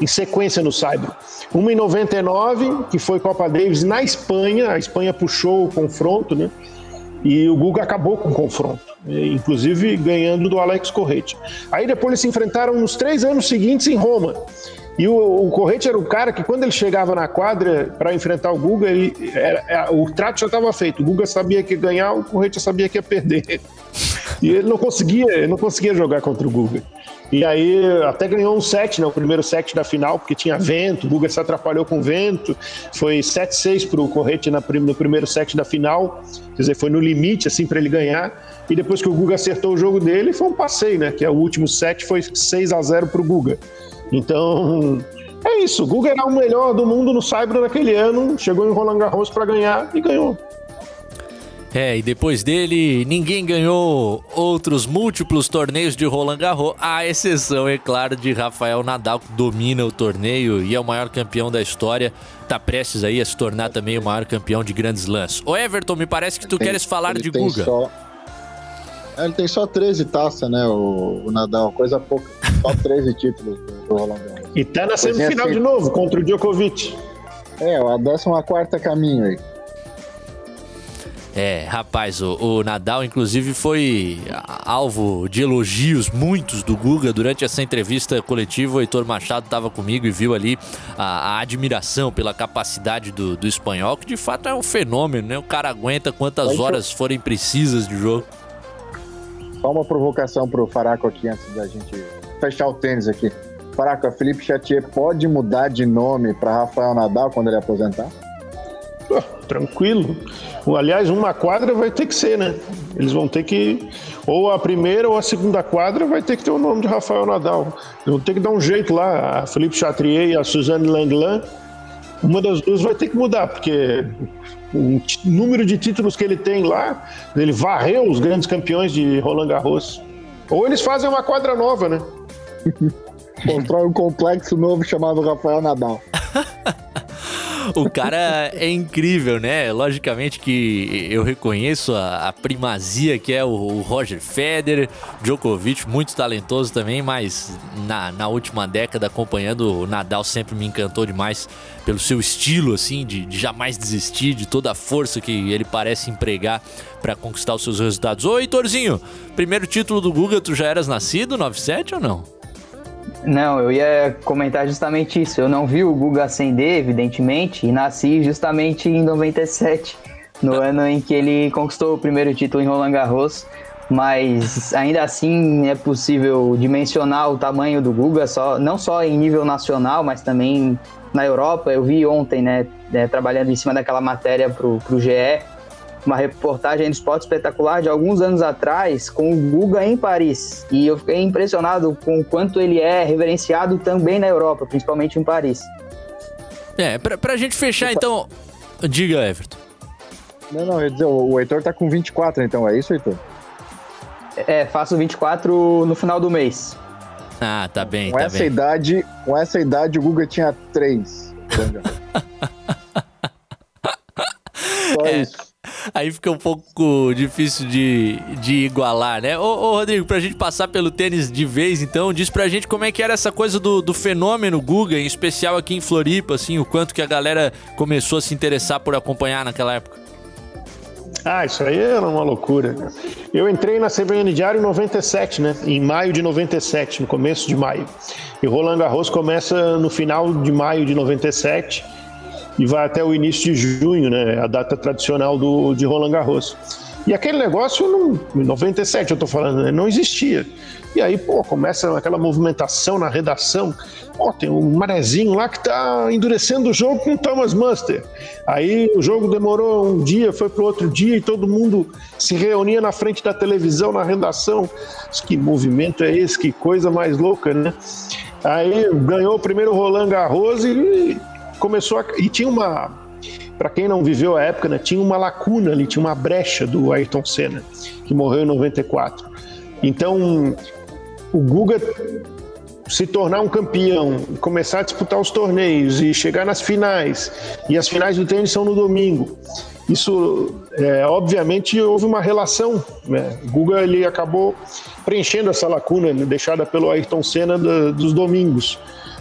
em sequência no Saibro. Uma em 99, que foi Copa Davis na Espanha, a Espanha puxou o confronto, né? E o Guga acabou com o confronto, inclusive ganhando do Alex Correte. Aí depois eles se enfrentaram nos três anos seguintes em Roma. E o, o Correte era o cara que, quando ele chegava na quadra para enfrentar o Guga, ele, era, era, o trato já estava feito. O Guga sabia que ia ganhar, o Correte sabia que ia perder. E ele não conseguia, não conseguia jogar contra o Guga. E aí até ganhou um set, né? O primeiro set da final, porque tinha vento, o Guga se atrapalhou com vento. Foi 7-6 para o Correte no primeiro set da final. Quer dizer, foi no limite, assim, para ele ganhar. E depois que o Guga acertou o jogo dele, foi um passeio, né? Que é o último set foi 6 a 0 para o Guga. Então, é isso. O Guga era o melhor do mundo no Cyber naquele ano, chegou em Roland Garros para ganhar e ganhou. É, e depois dele, ninguém ganhou outros múltiplos torneios de Roland Garros, à exceção, é claro, de Rafael Nadal, que domina o torneio e é o maior campeão da história. Tá prestes aí a se tornar também o maior campeão de grandes lãs. Ô Everton, me parece que tu tem, queres falar de Guga. Só... É, ele tem só 13 taças, né, o, o, Nadal, coisa pouca. Só 13 títulos do Roland Garros. E tá na semifinal assim... de novo, contra o Djokovic. É, a 14 caminho aí. É, rapaz, o, o, Nadal, inclusive, foi alvo de elogios, muitos, do Guga. Durante essa entrevista coletiva, o Heitor Machado estava comigo e viu ali a, a admiração pela capacidade do, do, espanhol, que de fato é um fenômeno, né? O cara aguenta quantas Deixa horas eu... forem precisas de jogo. Só uma provocação pro Faraco aqui, antes da gente fechar o tênis aqui. Faraco, a Felipe Chatier pode mudar de nome para Rafael Nadal quando ele aposentar? Oh, tranquilo. Aliás, uma quadra vai ter que ser, né? Eles vão ter que. Ou a primeira ou a segunda quadra vai ter que ter o nome de Rafael Nadal. Eles vão ter que dar um jeito lá. A Felipe Chatrier e a Suzanne Langlan. Uma das duas vai ter que mudar, porque o número de títulos que ele tem lá, ele varreu os grandes campeões de Roland Garros. Ou eles fazem uma quadra nova, né? Constrói um complexo novo chamado Rafael Nadal. o cara é incrível, né? Logicamente que eu reconheço a, a primazia que é o, o, Roger Federer, Djokovic, muito talentoso também, mas na, na última década acompanhando o Nadal sempre me encantou demais pelo seu estilo, assim, de, de jamais desistir, de toda a força que ele parece empregar para conquistar os seus resultados. Ô, Heitorzinho, primeiro título do Guga, tu já eras nascido, 97 ou não? Não, eu ia comentar justamente isso. Eu não vi o Guga ascender, evidentemente, e nasci justamente em 97, no ah. ano em que ele conquistou o primeiro título em Roland Garros. Mas ainda assim é possível dimensionar o tamanho do Guga, só, não só em nível nacional, mas também na Europa. Eu vi ontem, né, né trabalhando em cima daquela matéria para o GE, uma reportagem do Esporte Espetacular de alguns anos atrás com o Guga em Paris. E eu fiquei impressionado com o quanto ele é reverenciado também na Europa, principalmente em Paris. É, pra, pra gente fechar então. Diga, Everton. Não, não, eu ia dizer, o Heitor tá com 24, então, é isso, Heitor? É, faço 24 no final do mês. Ah, tá bem, com tá essa bem. Idade, com essa idade, o Guga tinha 3. Só é. isso. Aí fica um pouco difícil de, de igualar, né? Ô, ô, Rodrigo, pra gente passar pelo tênis de vez, então, diz pra gente como é que era essa coisa do, do fenômeno Guga, em especial aqui em Floripa, assim, o quanto que a galera começou a se interessar por acompanhar naquela época. Ah, isso aí era uma loucura. Eu entrei na CBN Diário em 97, né? Em maio de 97, no começo de maio. E Roland Garros começa no final de maio de 97 e vai até o início de junho, né, a data tradicional do, de Roland Garros. E aquele negócio, não, em 97 eu estou falando, né, não existia. E aí, pô, começa aquela movimentação na redação. Pô, tem um marezinho lá que tá endurecendo o jogo com o Thomas Munster. Aí o jogo demorou um dia, foi pro outro dia e todo mundo se reunia na frente da televisão, na redação. Que movimento é esse? Que coisa mais louca, né? Aí ganhou o primeiro Roland Garros e começou a, e tinha uma para quem não viveu a época, né, tinha uma lacuna ali, tinha uma brecha do Ayrton Senna, que morreu em 94. Então, o Guga se tornar um campeão, começar a disputar os torneios e chegar nas finais, e as finais do tênis são no domingo. Isso, é, obviamente, houve uma relação. Né? O Guga ele acabou preenchendo essa lacuna né, deixada pelo Ayrton Senna do, dos domingos.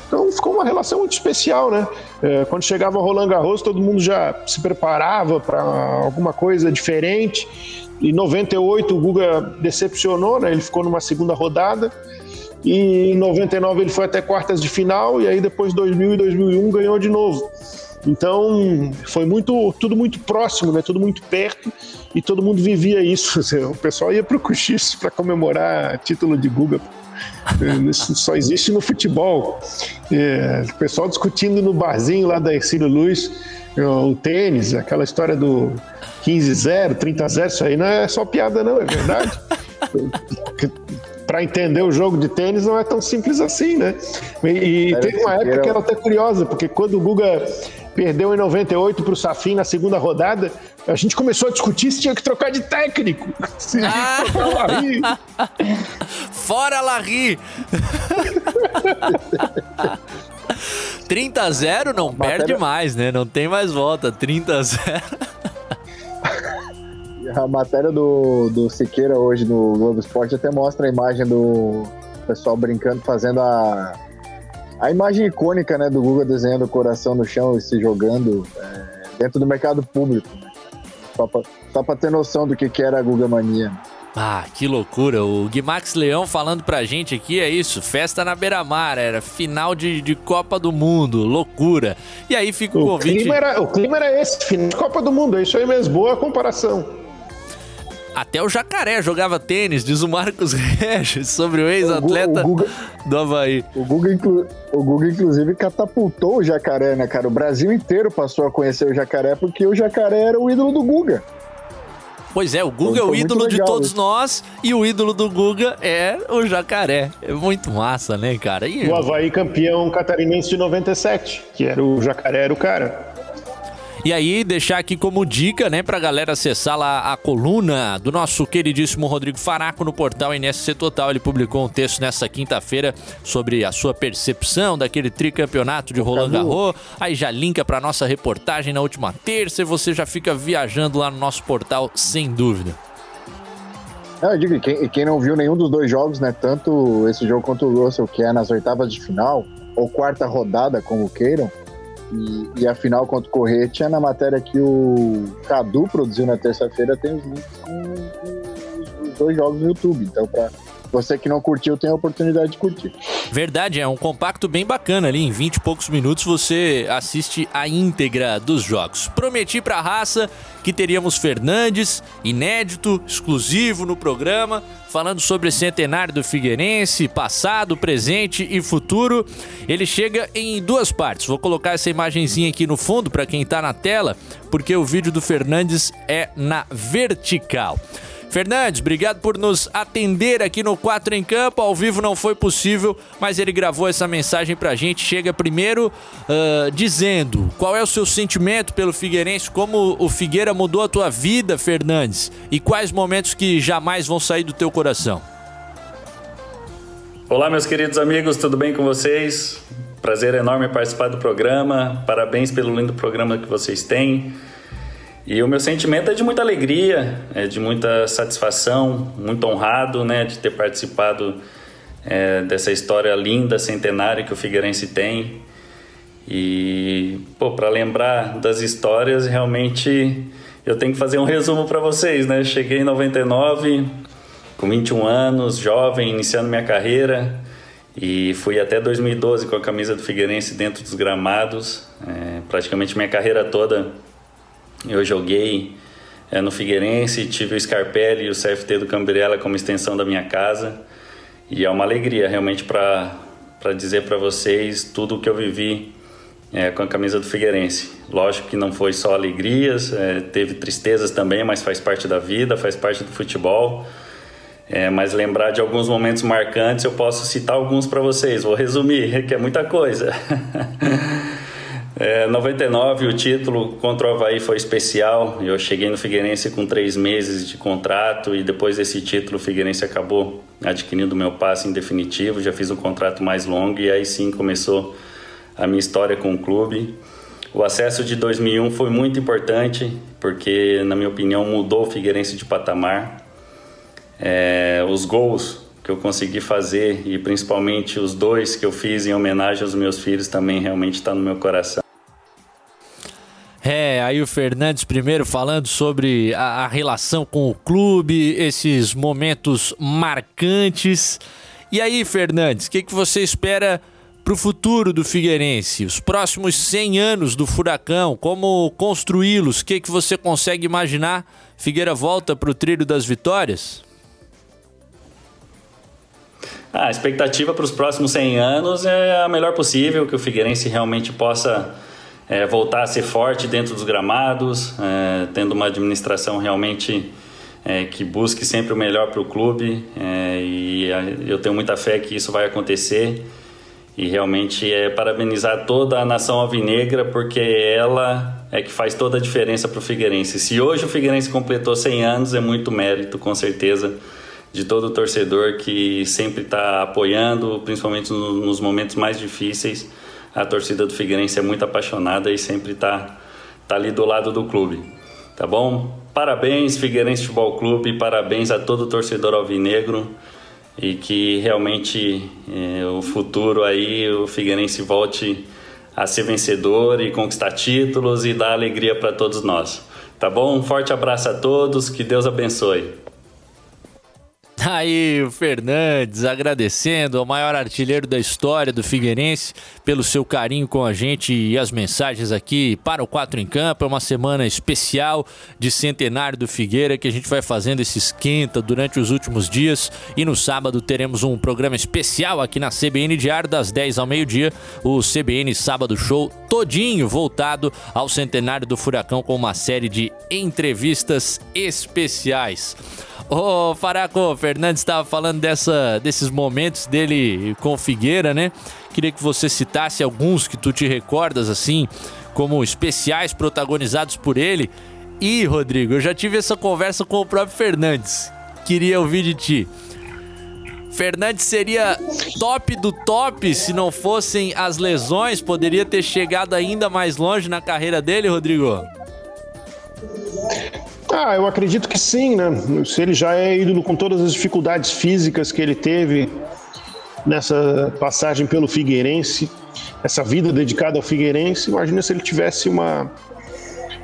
Então ficou uma relação muito especial, né? É, quando chegava Roland Garros, todo mundo já se preparava para alguma coisa diferente. Em 98 o Guga decepcionou, né? Ele ficou numa segunda rodada. E em 99 ele foi até quartas de final e aí depois 2000 e 2001 ganhou de novo. Então foi muito, tudo muito próximo, né? Tudo muito perto e todo mundo vivia isso. O pessoal ia para o Cochicho para comemorar título de Guga. Isso só existe no futebol. É, o pessoal discutindo no barzinho lá da Ercílio Luz o tênis, aquela história do 15-0, 30-0, isso aí não é só piada, não, é verdade. para entender o jogo de tênis não é tão simples assim, né? E, e teve uma época que era até curiosa, porque quando o Guga perdeu em 98 para o Safin na segunda rodada, a gente começou a discutir se tinha que trocar de técnico. Se ah. Larry. Fora Larry! 30 a 0 não Matéria... perde mais, né? Não tem mais volta. 30 a 0. A matéria do, do Siqueira hoje no Globo Esporte até mostra a imagem do pessoal brincando, fazendo a, a imagem icônica né, do Guga desenhando o coração no chão e se jogando é, dentro do mercado público. Né? Só pra, só pra ter noção do que, que era a Guga Mania. Ah, que loucura. O Guimax Leão falando pra gente aqui é isso. Festa na beira-mar, era final de, de Copa do Mundo, loucura. E aí fica o, o convite... Clima era, o clima era esse, final de Copa do Mundo, é isso aí mesmo, boa comparação. Até o Jacaré jogava tênis, diz o Marcos Regis, sobre o ex-atleta do Havaí. O Guga, inclu, o Guga, inclusive, catapultou o Jacaré, né, cara? O Brasil inteiro passou a conhecer o Jacaré porque o Jacaré era o ídolo do Guga. Pois é, o Guga então, é o ídolo de todos isso. nós e o ídolo do Guga é o Jacaré. É muito massa, né, cara? E... O Havaí campeão catarinense de 97, que era o Jacaré, era o cara. E aí, deixar aqui como dica, né, pra galera acessar lá a coluna do nosso queridíssimo Rodrigo Faraco no portal NSC Total. Ele publicou um texto nessa quinta-feira sobre a sua percepção daquele tricampeonato de Roland Garros. Aí já linka pra nossa reportagem na última terça e você já fica viajando lá no nosso portal, sem dúvida. eu digo, quem, quem, não viu nenhum dos dois jogos, né? Tanto esse jogo quanto o Russell, que é nas oitavas de final, ou quarta rodada, como queiram, e, e a final contra o Correia tinha na matéria que o Cadu produziu na terça-feira, tem os links com, os dois jogos no YouTube. Então, para você que não curtiu, tem a oportunidade de curtir. Verdade, é um compacto bem bacana ali. Em 20 e poucos minutos você assiste a íntegra dos jogos. Prometi pra raça que teríamos Fernandes, inédito, exclusivo no programa, falando sobre o centenário do Figueirense, passado, presente e futuro. Ele chega em duas partes. Vou colocar essa imagenzinha aqui no fundo para quem tá na tela, porque o vídeo do Fernandes é na vertical. Fernandes, obrigado por nos atender aqui no 4 em Campo. Ao vivo não foi possível, mas ele gravou essa mensagem pra gente. Chega primeiro uh, dizendo qual é o seu sentimento pelo Figueirense, como o Figueira mudou a tua vida, Fernandes, e quais momentos que jamais vão sair do teu coração. Olá, meus queridos amigos, tudo bem com vocês? Prazer enorme participar do programa. Parabéns pelo lindo programa que vocês têm. E o meu sentimento é de muita alegria, é de muita satisfação, muito honrado né, de ter participado é, dessa história linda, centenária que o Figueirense tem. E, pô, para lembrar das histórias, realmente eu tenho que fazer um resumo para vocês, né? Cheguei em 99, com 21 anos, jovem, iniciando minha carreira, e fui até 2012 com a camisa do Figueirense dentro dos gramados. É, praticamente minha carreira toda eu joguei é, no Figueirense, tive o Scarpelli e o CFT do Cambrela como extensão da minha casa. E é uma alegria realmente para dizer para vocês tudo o que eu vivi é, com a camisa do Figueirense. Lógico que não foi só alegrias, é, teve tristezas também, mas faz parte da vida, faz parte do futebol. É, mas lembrar de alguns momentos marcantes, eu posso citar alguns para vocês. Vou resumir, que é muita coisa. É, 99, o título contra o Havaí foi especial. Eu cheguei no Figueirense com três meses de contrato e depois desse título o Figueirense acabou adquirindo meu passe em definitivo. Já fiz um contrato mais longo e aí sim começou a minha história com o clube. O acesso de 2001 foi muito importante porque, na minha opinião, mudou o Figueirense de patamar. É, os gols que eu consegui fazer e principalmente os dois que eu fiz em homenagem aos meus filhos também realmente está no meu coração. É, aí o Fernandes primeiro falando sobre a, a relação com o clube, esses momentos marcantes. E aí, Fernandes, o que, que você espera para o futuro do Figueirense? Os próximos 100 anos do Furacão, como construí-los? O que, que você consegue imaginar? Figueira volta para o trilho das vitórias? Ah, a expectativa para os próximos 100 anos é a melhor possível, que o Figueirense realmente possa é, voltar a ser forte dentro dos gramados, é, tendo uma administração realmente é, que busque sempre o melhor para o clube é, e eu tenho muita fé que isso vai acontecer e realmente é parabenizar toda a nação alvinegra porque ela é que faz toda a diferença para o Figueirense. Se hoje o Figueirense completou 100 anos é muito mérito, com certeza, de todo o torcedor que sempre está apoiando, principalmente nos momentos mais difíceis a torcida do Figueirense é muito apaixonada e sempre está tá ali do lado do clube. Tá bom? Parabéns, Figueirense Futebol Clube, parabéns a todo torcedor alvinegro e que realmente é, o futuro aí o Figueirense volte a ser vencedor e conquistar títulos e dar alegria para todos nós. Tá bom? Um forte abraço a todos, que Deus abençoe. Aí o Fernandes agradecendo ao maior artilheiro da história do Figueirense pelo seu carinho com a gente e as mensagens aqui para o Quatro em Campo. É uma semana especial de centenário do Figueira que a gente vai fazendo esse esquenta durante os últimos dias. E no sábado teremos um programa especial aqui na CBN Diário das 10 ao meio-dia, o CBN Sábado Show todinho voltado ao centenário do Furacão com uma série de entrevistas especiais. Ô, Faraco, o Fernandes estava falando dessa, desses momentos dele com o Figueira, né? Queria que você citasse alguns que tu te recordas, assim, como especiais protagonizados por ele. E, Rodrigo, eu já tive essa conversa com o próprio Fernandes. Queria ouvir de ti. Fernandes seria top do top se não fossem as lesões? Poderia ter chegado ainda mais longe na carreira dele, Rodrigo? Ah, eu acredito que sim, né? Se ele já é ídolo com todas as dificuldades físicas que ele teve nessa passagem pelo Figueirense, essa vida dedicada ao Figueirense, imagina se ele tivesse uma,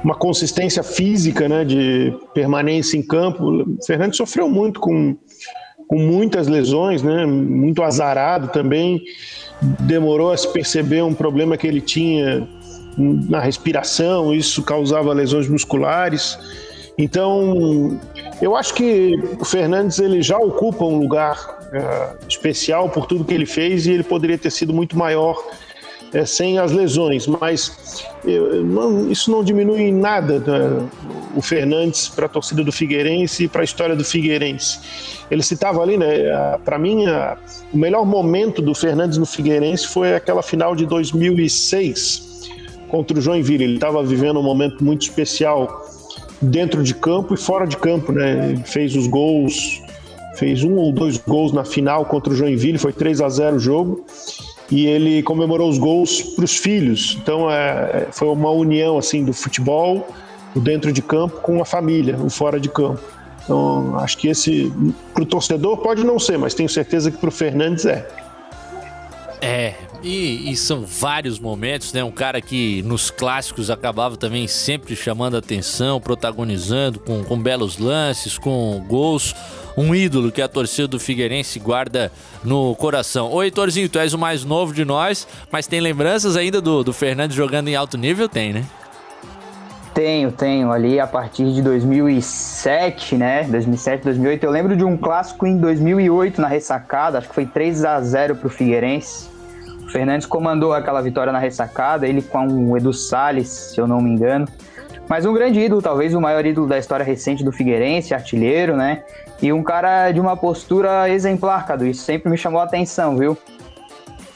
uma consistência física, né, de permanência em campo. O Fernandes sofreu muito com, com muitas lesões, né, muito azarado também. Demorou a se perceber um problema que ele tinha na respiração, isso causava lesões musculares. Então, eu acho que o Fernandes ele já ocupa um lugar uh, especial por tudo que ele fez e ele poderia ter sido muito maior uh, sem as lesões, mas uh, não, isso não diminui em nada né, o Fernandes para a torcida do Figueirense e para a história do Figueirense. Ele citava ali, né? Para mim, o melhor momento do Fernandes no Figueirense foi aquela final de 2006 contra o Joinville. Ele estava vivendo um momento muito especial dentro de campo e fora de campo, né? Ele fez os gols, fez um ou dois gols na final contra o Joinville, foi 3 a 0 o jogo. E ele comemorou os gols para os filhos. Então é, foi uma união assim do futebol, o dentro de campo com a família, o fora de campo. Então acho que esse para o torcedor pode não ser, mas tenho certeza que para o Fernandes é. É, e, e, são vários momentos, né? Um cara que nos clássicos acabava também sempre chamando atenção, protagonizando com, com belos lances, com gols. Um ídolo que a torcida do Figueirense guarda no coração. Ô, Heitorzinho, tu és o mais novo de nós, mas tem lembranças ainda do, do jogando em alto nível? Tem, né? Tenho, tenho. Ali a partir de 2007, né? 2007, 2008. Eu lembro de um clássico em 2008 na ressacada, acho que foi 3 a 0 pro Figueirense. Fernandes comandou aquela vitória na ressacada, ele com o Edu Salles, se eu não me engano. Mas um grande ídolo, talvez o maior ídolo da história recente do Figueirense, artilheiro, né? E um cara de uma postura exemplar, Cadu. Isso sempre me chamou a atenção, viu?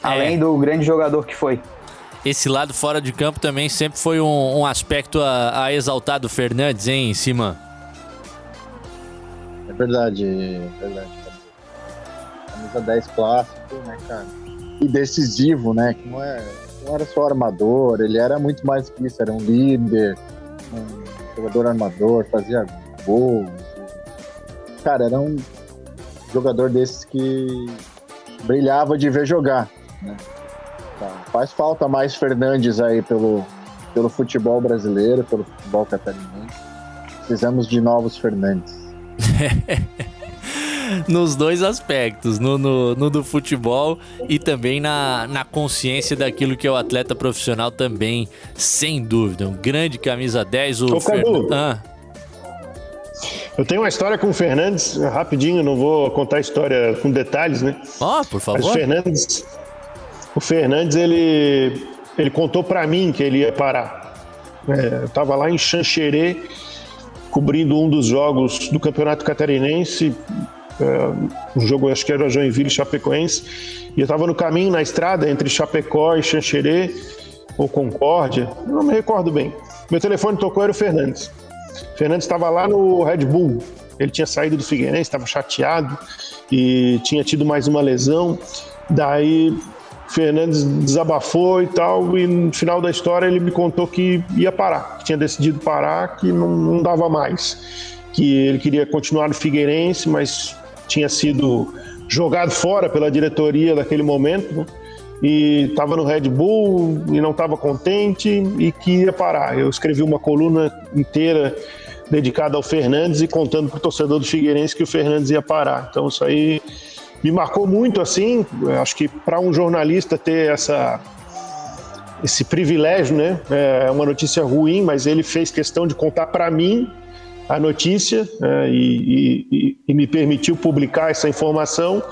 Além é. do grande jogador que foi. esse lado fora de campo também sempre foi um, um aspecto a, a exaltar do Fernandes, hein, Cima? É verdade, é verdade. Camisa 10 clássico, né, cara? E decisivo, né? Que não, é, não era só armador, ele era muito mais que isso, era um líder, um jogador armador, fazia gols. Cara, era um jogador desses que brilhava de ver jogar, né? Tá. Faz falta mais Fernandes aí pelo, pelo futebol brasileiro, pelo futebol catarinense. Precisamos de novos Fernandes. Nos dois aspectos, no, no, no, do futebol e também na, na consciência daquilo que é o atleta profissional também, sem dúvida. Um grande camisa 10, o. Ah. Eu tenho uma história com o Fernandes, rapidinho, não vou contar a história com detalhes, né? Ó, oh, por favor. Mas o Fernandes, o Fernandes, ele, ele contou para mim que ele ia parar. É, eu tava lá em Xanxerê, cobrindo um dos jogos do Campeonato Catarinense, é, um jogo acho que era Joinville e Chapecoense, e eu tava no caminho, na estrada, entre Chapecó e Xanxerê, ou Concórdia, não me recordo bem. Meu telefone tocou, era o Fernandes. O Fernandes estava lá no Red Bull, ele tinha saído do Figueirense, estava chateado e tinha tido mais uma lesão. Daí Fernandes desabafou e tal, e no final da história ele me contou que ia parar, que tinha decidido parar, que não, não dava mais, que ele queria continuar no Figueirense, mas tinha sido jogado fora pela diretoria daquele momento, né? e estava no Red Bull e não estava contente e que ia parar. Eu escrevi uma coluna inteira dedicada ao Fernandes e contando para o torcedor do Figueirense que o Fernandes ia parar. Então isso aí me marcou muito assim. Acho que para um jornalista ter essa esse privilégio, né? É uma notícia ruim, mas ele fez questão de contar para mim a notícia é, e, e, e, me permitiu publicar essa informação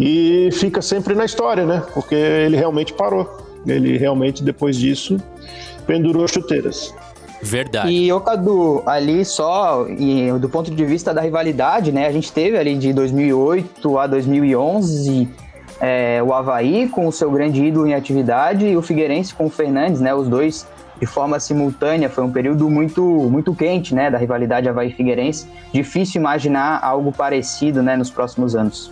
e fica sempre na história, né? Porque ele realmente parou. Ele realmente depois disso pendurou as chuteiras. Verdade. E o Cadu, ali só e, do ponto de vista da rivalidade, né? A gente teve ali de 2008 a 2011 é, o Havaí com o seu grande ídolo em atividade e o Figueirense com o Fernandes, né? Os dois de forma simultânea. Foi um período muito, muito quente, né? Da rivalidade Havaí-Figueirense. Difícil imaginar algo parecido, né? Nos próximos anos.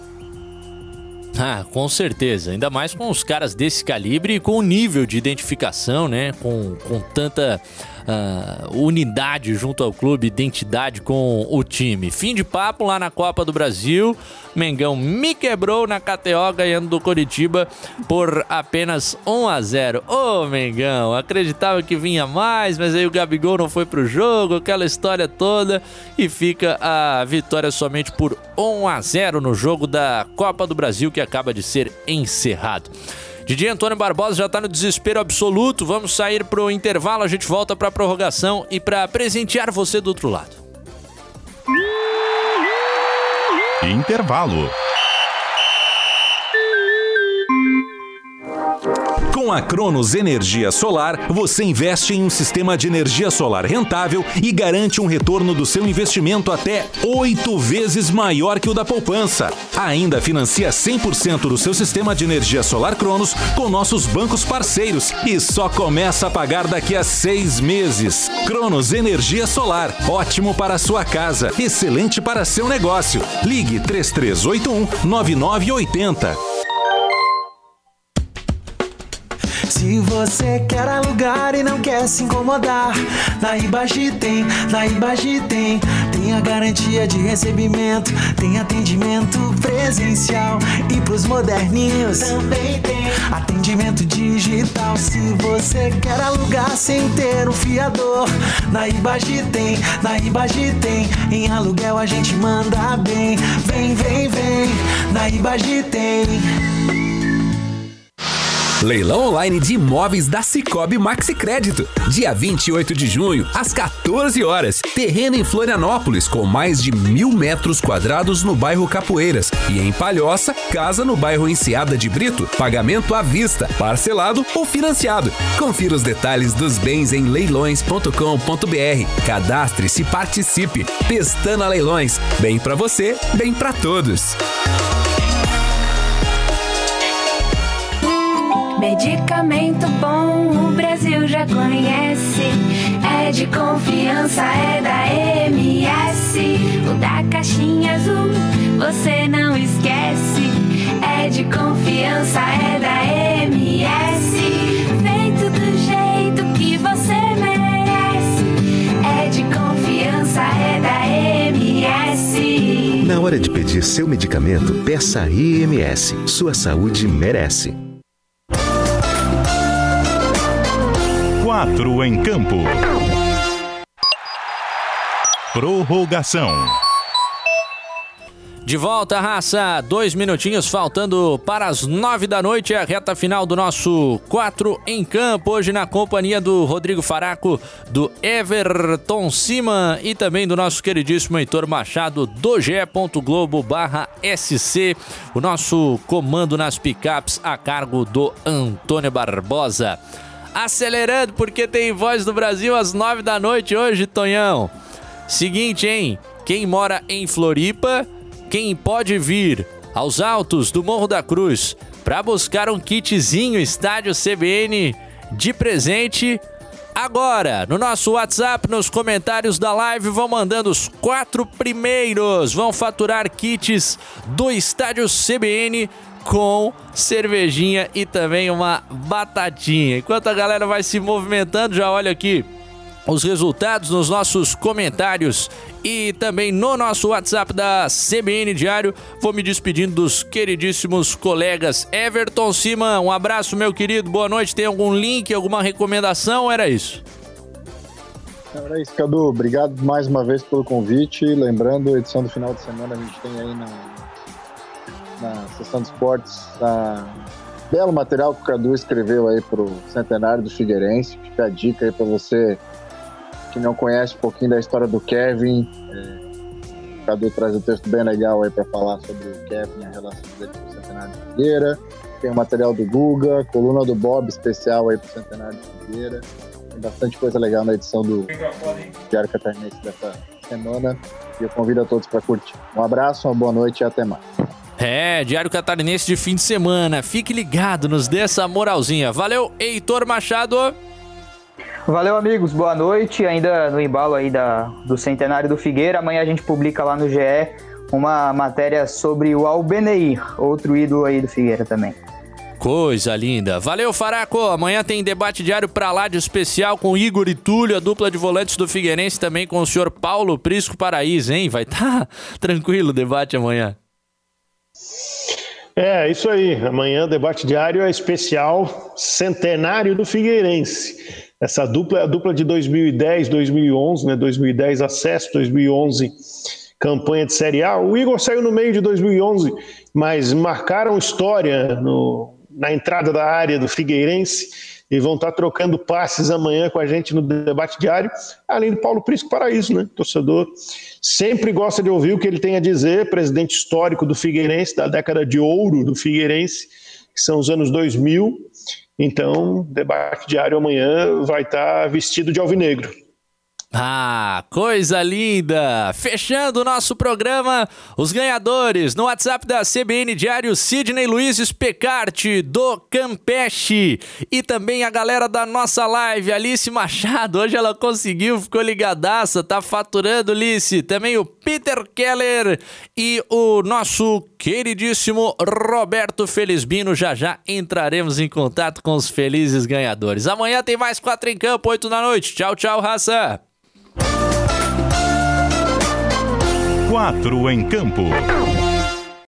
Ah, com certeza. Ainda mais com os caras desse calibre e com o nível de identificação, né? Com, com tanta uh, unidade junto ao clube, identidade com o time. Fim de papo lá na Copa do Brasil. Mengão me quebrou na KTO ganhando do Coritiba por apenas 1 a 0. Ô oh, Mengão, acreditava que vinha mais, mas aí o Gabigol não foi pro jogo, aquela história toda e fica a vitória somente por 1 a 0 no jogo da Copa do Brasil que acaba de ser encerrado. Didi Antônio Barbosa já está no desespero absoluto. Vamos sair para o intervalo, a gente volta para a prorrogação e para presentear você do outro lado. Intervalo. Com a Cronos Energia Solar, você investe em um sistema de energia solar rentável e garante um retorno do seu investimento até oito vezes maior que o da poupança. Ainda financia 100% do seu sistema de energia solar Cronos com nossos bancos parceiros e só começa a pagar daqui a seis meses. Cronos Energia Solar, ótimo para a sua casa, excelente para seu negócio. Ligue 3381 9980. Se você quer alugar e não quer se incomodar, na Ibagi tem, na Ibagi tem. Tem a garantia de recebimento, tem atendimento presencial e pros moderninhos também tem atendimento digital. Se você quer alugar sem ter um fiador, na Ibagi tem, na Ibagi tem. Em aluguel a gente manda bem, vem, vem, vem, na Ibagi tem. Leilão online de imóveis da Cicobi Maxi Crédito. Dia 28 de junho, às 14 horas. Terreno em Florianópolis, com mais de mil metros quadrados no bairro Capoeiras. E em Palhoça, casa no bairro Enseada de Brito. Pagamento à vista, parcelado ou financiado. Confira os detalhes dos bens em leilões.com.br. Cadastre-se e participe. Pestana Leilões. Bem para você, bem para todos. Medicamento bom, o Brasil já conhece. É de confiança, é da MS. O da caixinha azul, você não esquece. É de confiança, é da MS. Feito do jeito que você merece. É de confiança, é da MS. Na hora de pedir seu medicamento, peça IMS. Sua saúde merece. Quatro em campo. Prorrogação. De volta, raça. Dois minutinhos faltando para as nove da noite. É a reta final do nosso 4 em campo. Hoje na companhia do Rodrigo Faraco, do Everton Siman e também do nosso queridíssimo Heitor Machado, do ge.globo barra SC. O nosso comando nas picapes a cargo do Antônio Barbosa. Acelerando, porque tem voz do Brasil às nove da noite hoje, Tonhão. Seguinte, hein? Quem mora em Floripa quem pode vir aos altos do Morro da Cruz para buscar um kitzinho Estádio CBN de presente. Agora, no nosso WhatsApp, nos comentários da live, vão mandando os quatro primeiros. Vão faturar kits do Estádio CBN com cervejinha e também uma batatinha. Enquanto a galera vai se movimentando, já olha aqui os resultados nos nossos comentários e também no nosso WhatsApp da CBN Diário. Vou me despedindo dos queridíssimos colegas Everton Cima. Um abraço, meu querido. Boa noite. Tem algum link, alguma recomendação? Era isso. Era isso, Cadu. Obrigado mais uma vez pelo convite. Lembrando, edição do final de semana a gente tem aí na, na sessão de esportes a belo material que o Cadu escreveu aí pro centenário do Figueirense. Fica a dica aí para você que não conhece um pouquinho da história do Kevin, é, o Cadu traz um texto bem legal aí para falar sobre o Kevin, a relação dele com o Centenário de Figueira. Tem o material do Guga, coluna do Bob especial aí pro Centenário de Figueira. Tem bastante coisa legal na edição do Diário Catarinense dessa semana. E eu convido a todos para curtir. Um abraço, uma boa noite e até mais. É, Diário Catarinense de fim de semana. Fique ligado, nos dê essa moralzinha. Valeu, Heitor Machado. Valeu, amigos. Boa noite. Ainda no embalo aí da, do centenário do Figueira. Amanhã a gente publica lá no GE uma matéria sobre o Albeneir, outro ídolo aí do Figueira também. Coisa linda. Valeu, Faraco. Amanhã tem debate diário pra lá de especial com Igor e Túlio, a dupla de volantes do Figueirense, também com o senhor Paulo Prisco Paraíso, hein? Vai tá tranquilo o debate amanhã. É, isso aí. Amanhã, debate diário é especial centenário do Figueirense. Essa dupla é a dupla de 2010, 2011, né? 2010 acesso, 2011 campanha de Série A. O Igor saiu no meio de 2011, mas marcaram história no, na entrada da área do Figueirense e vão estar trocando passes amanhã com a gente no debate diário, além do Paulo Prisco Paraíso, né? Torcedor sempre gosta de ouvir o que ele tem a dizer, presidente histórico do Figueirense, da década de ouro do Figueirense, que são os anos 2000, então, debate diário amanhã vai estar vestido de alvinegro. Ah, coisa linda! Fechando o nosso programa, os ganhadores no WhatsApp da CBN Diário, Sidney Luiz Specarte, do Campeche. E também a galera da nossa live, Alice Machado. Hoje ela conseguiu, ficou ligadaça, tá faturando, Alice. Também o Peter Keller e o nosso queridíssimo Roberto Felizbino. Já já entraremos em contato com os felizes ganhadores. Amanhã tem mais quatro em campo, oito da noite. Tchau, tchau, raça! Quatro em campo.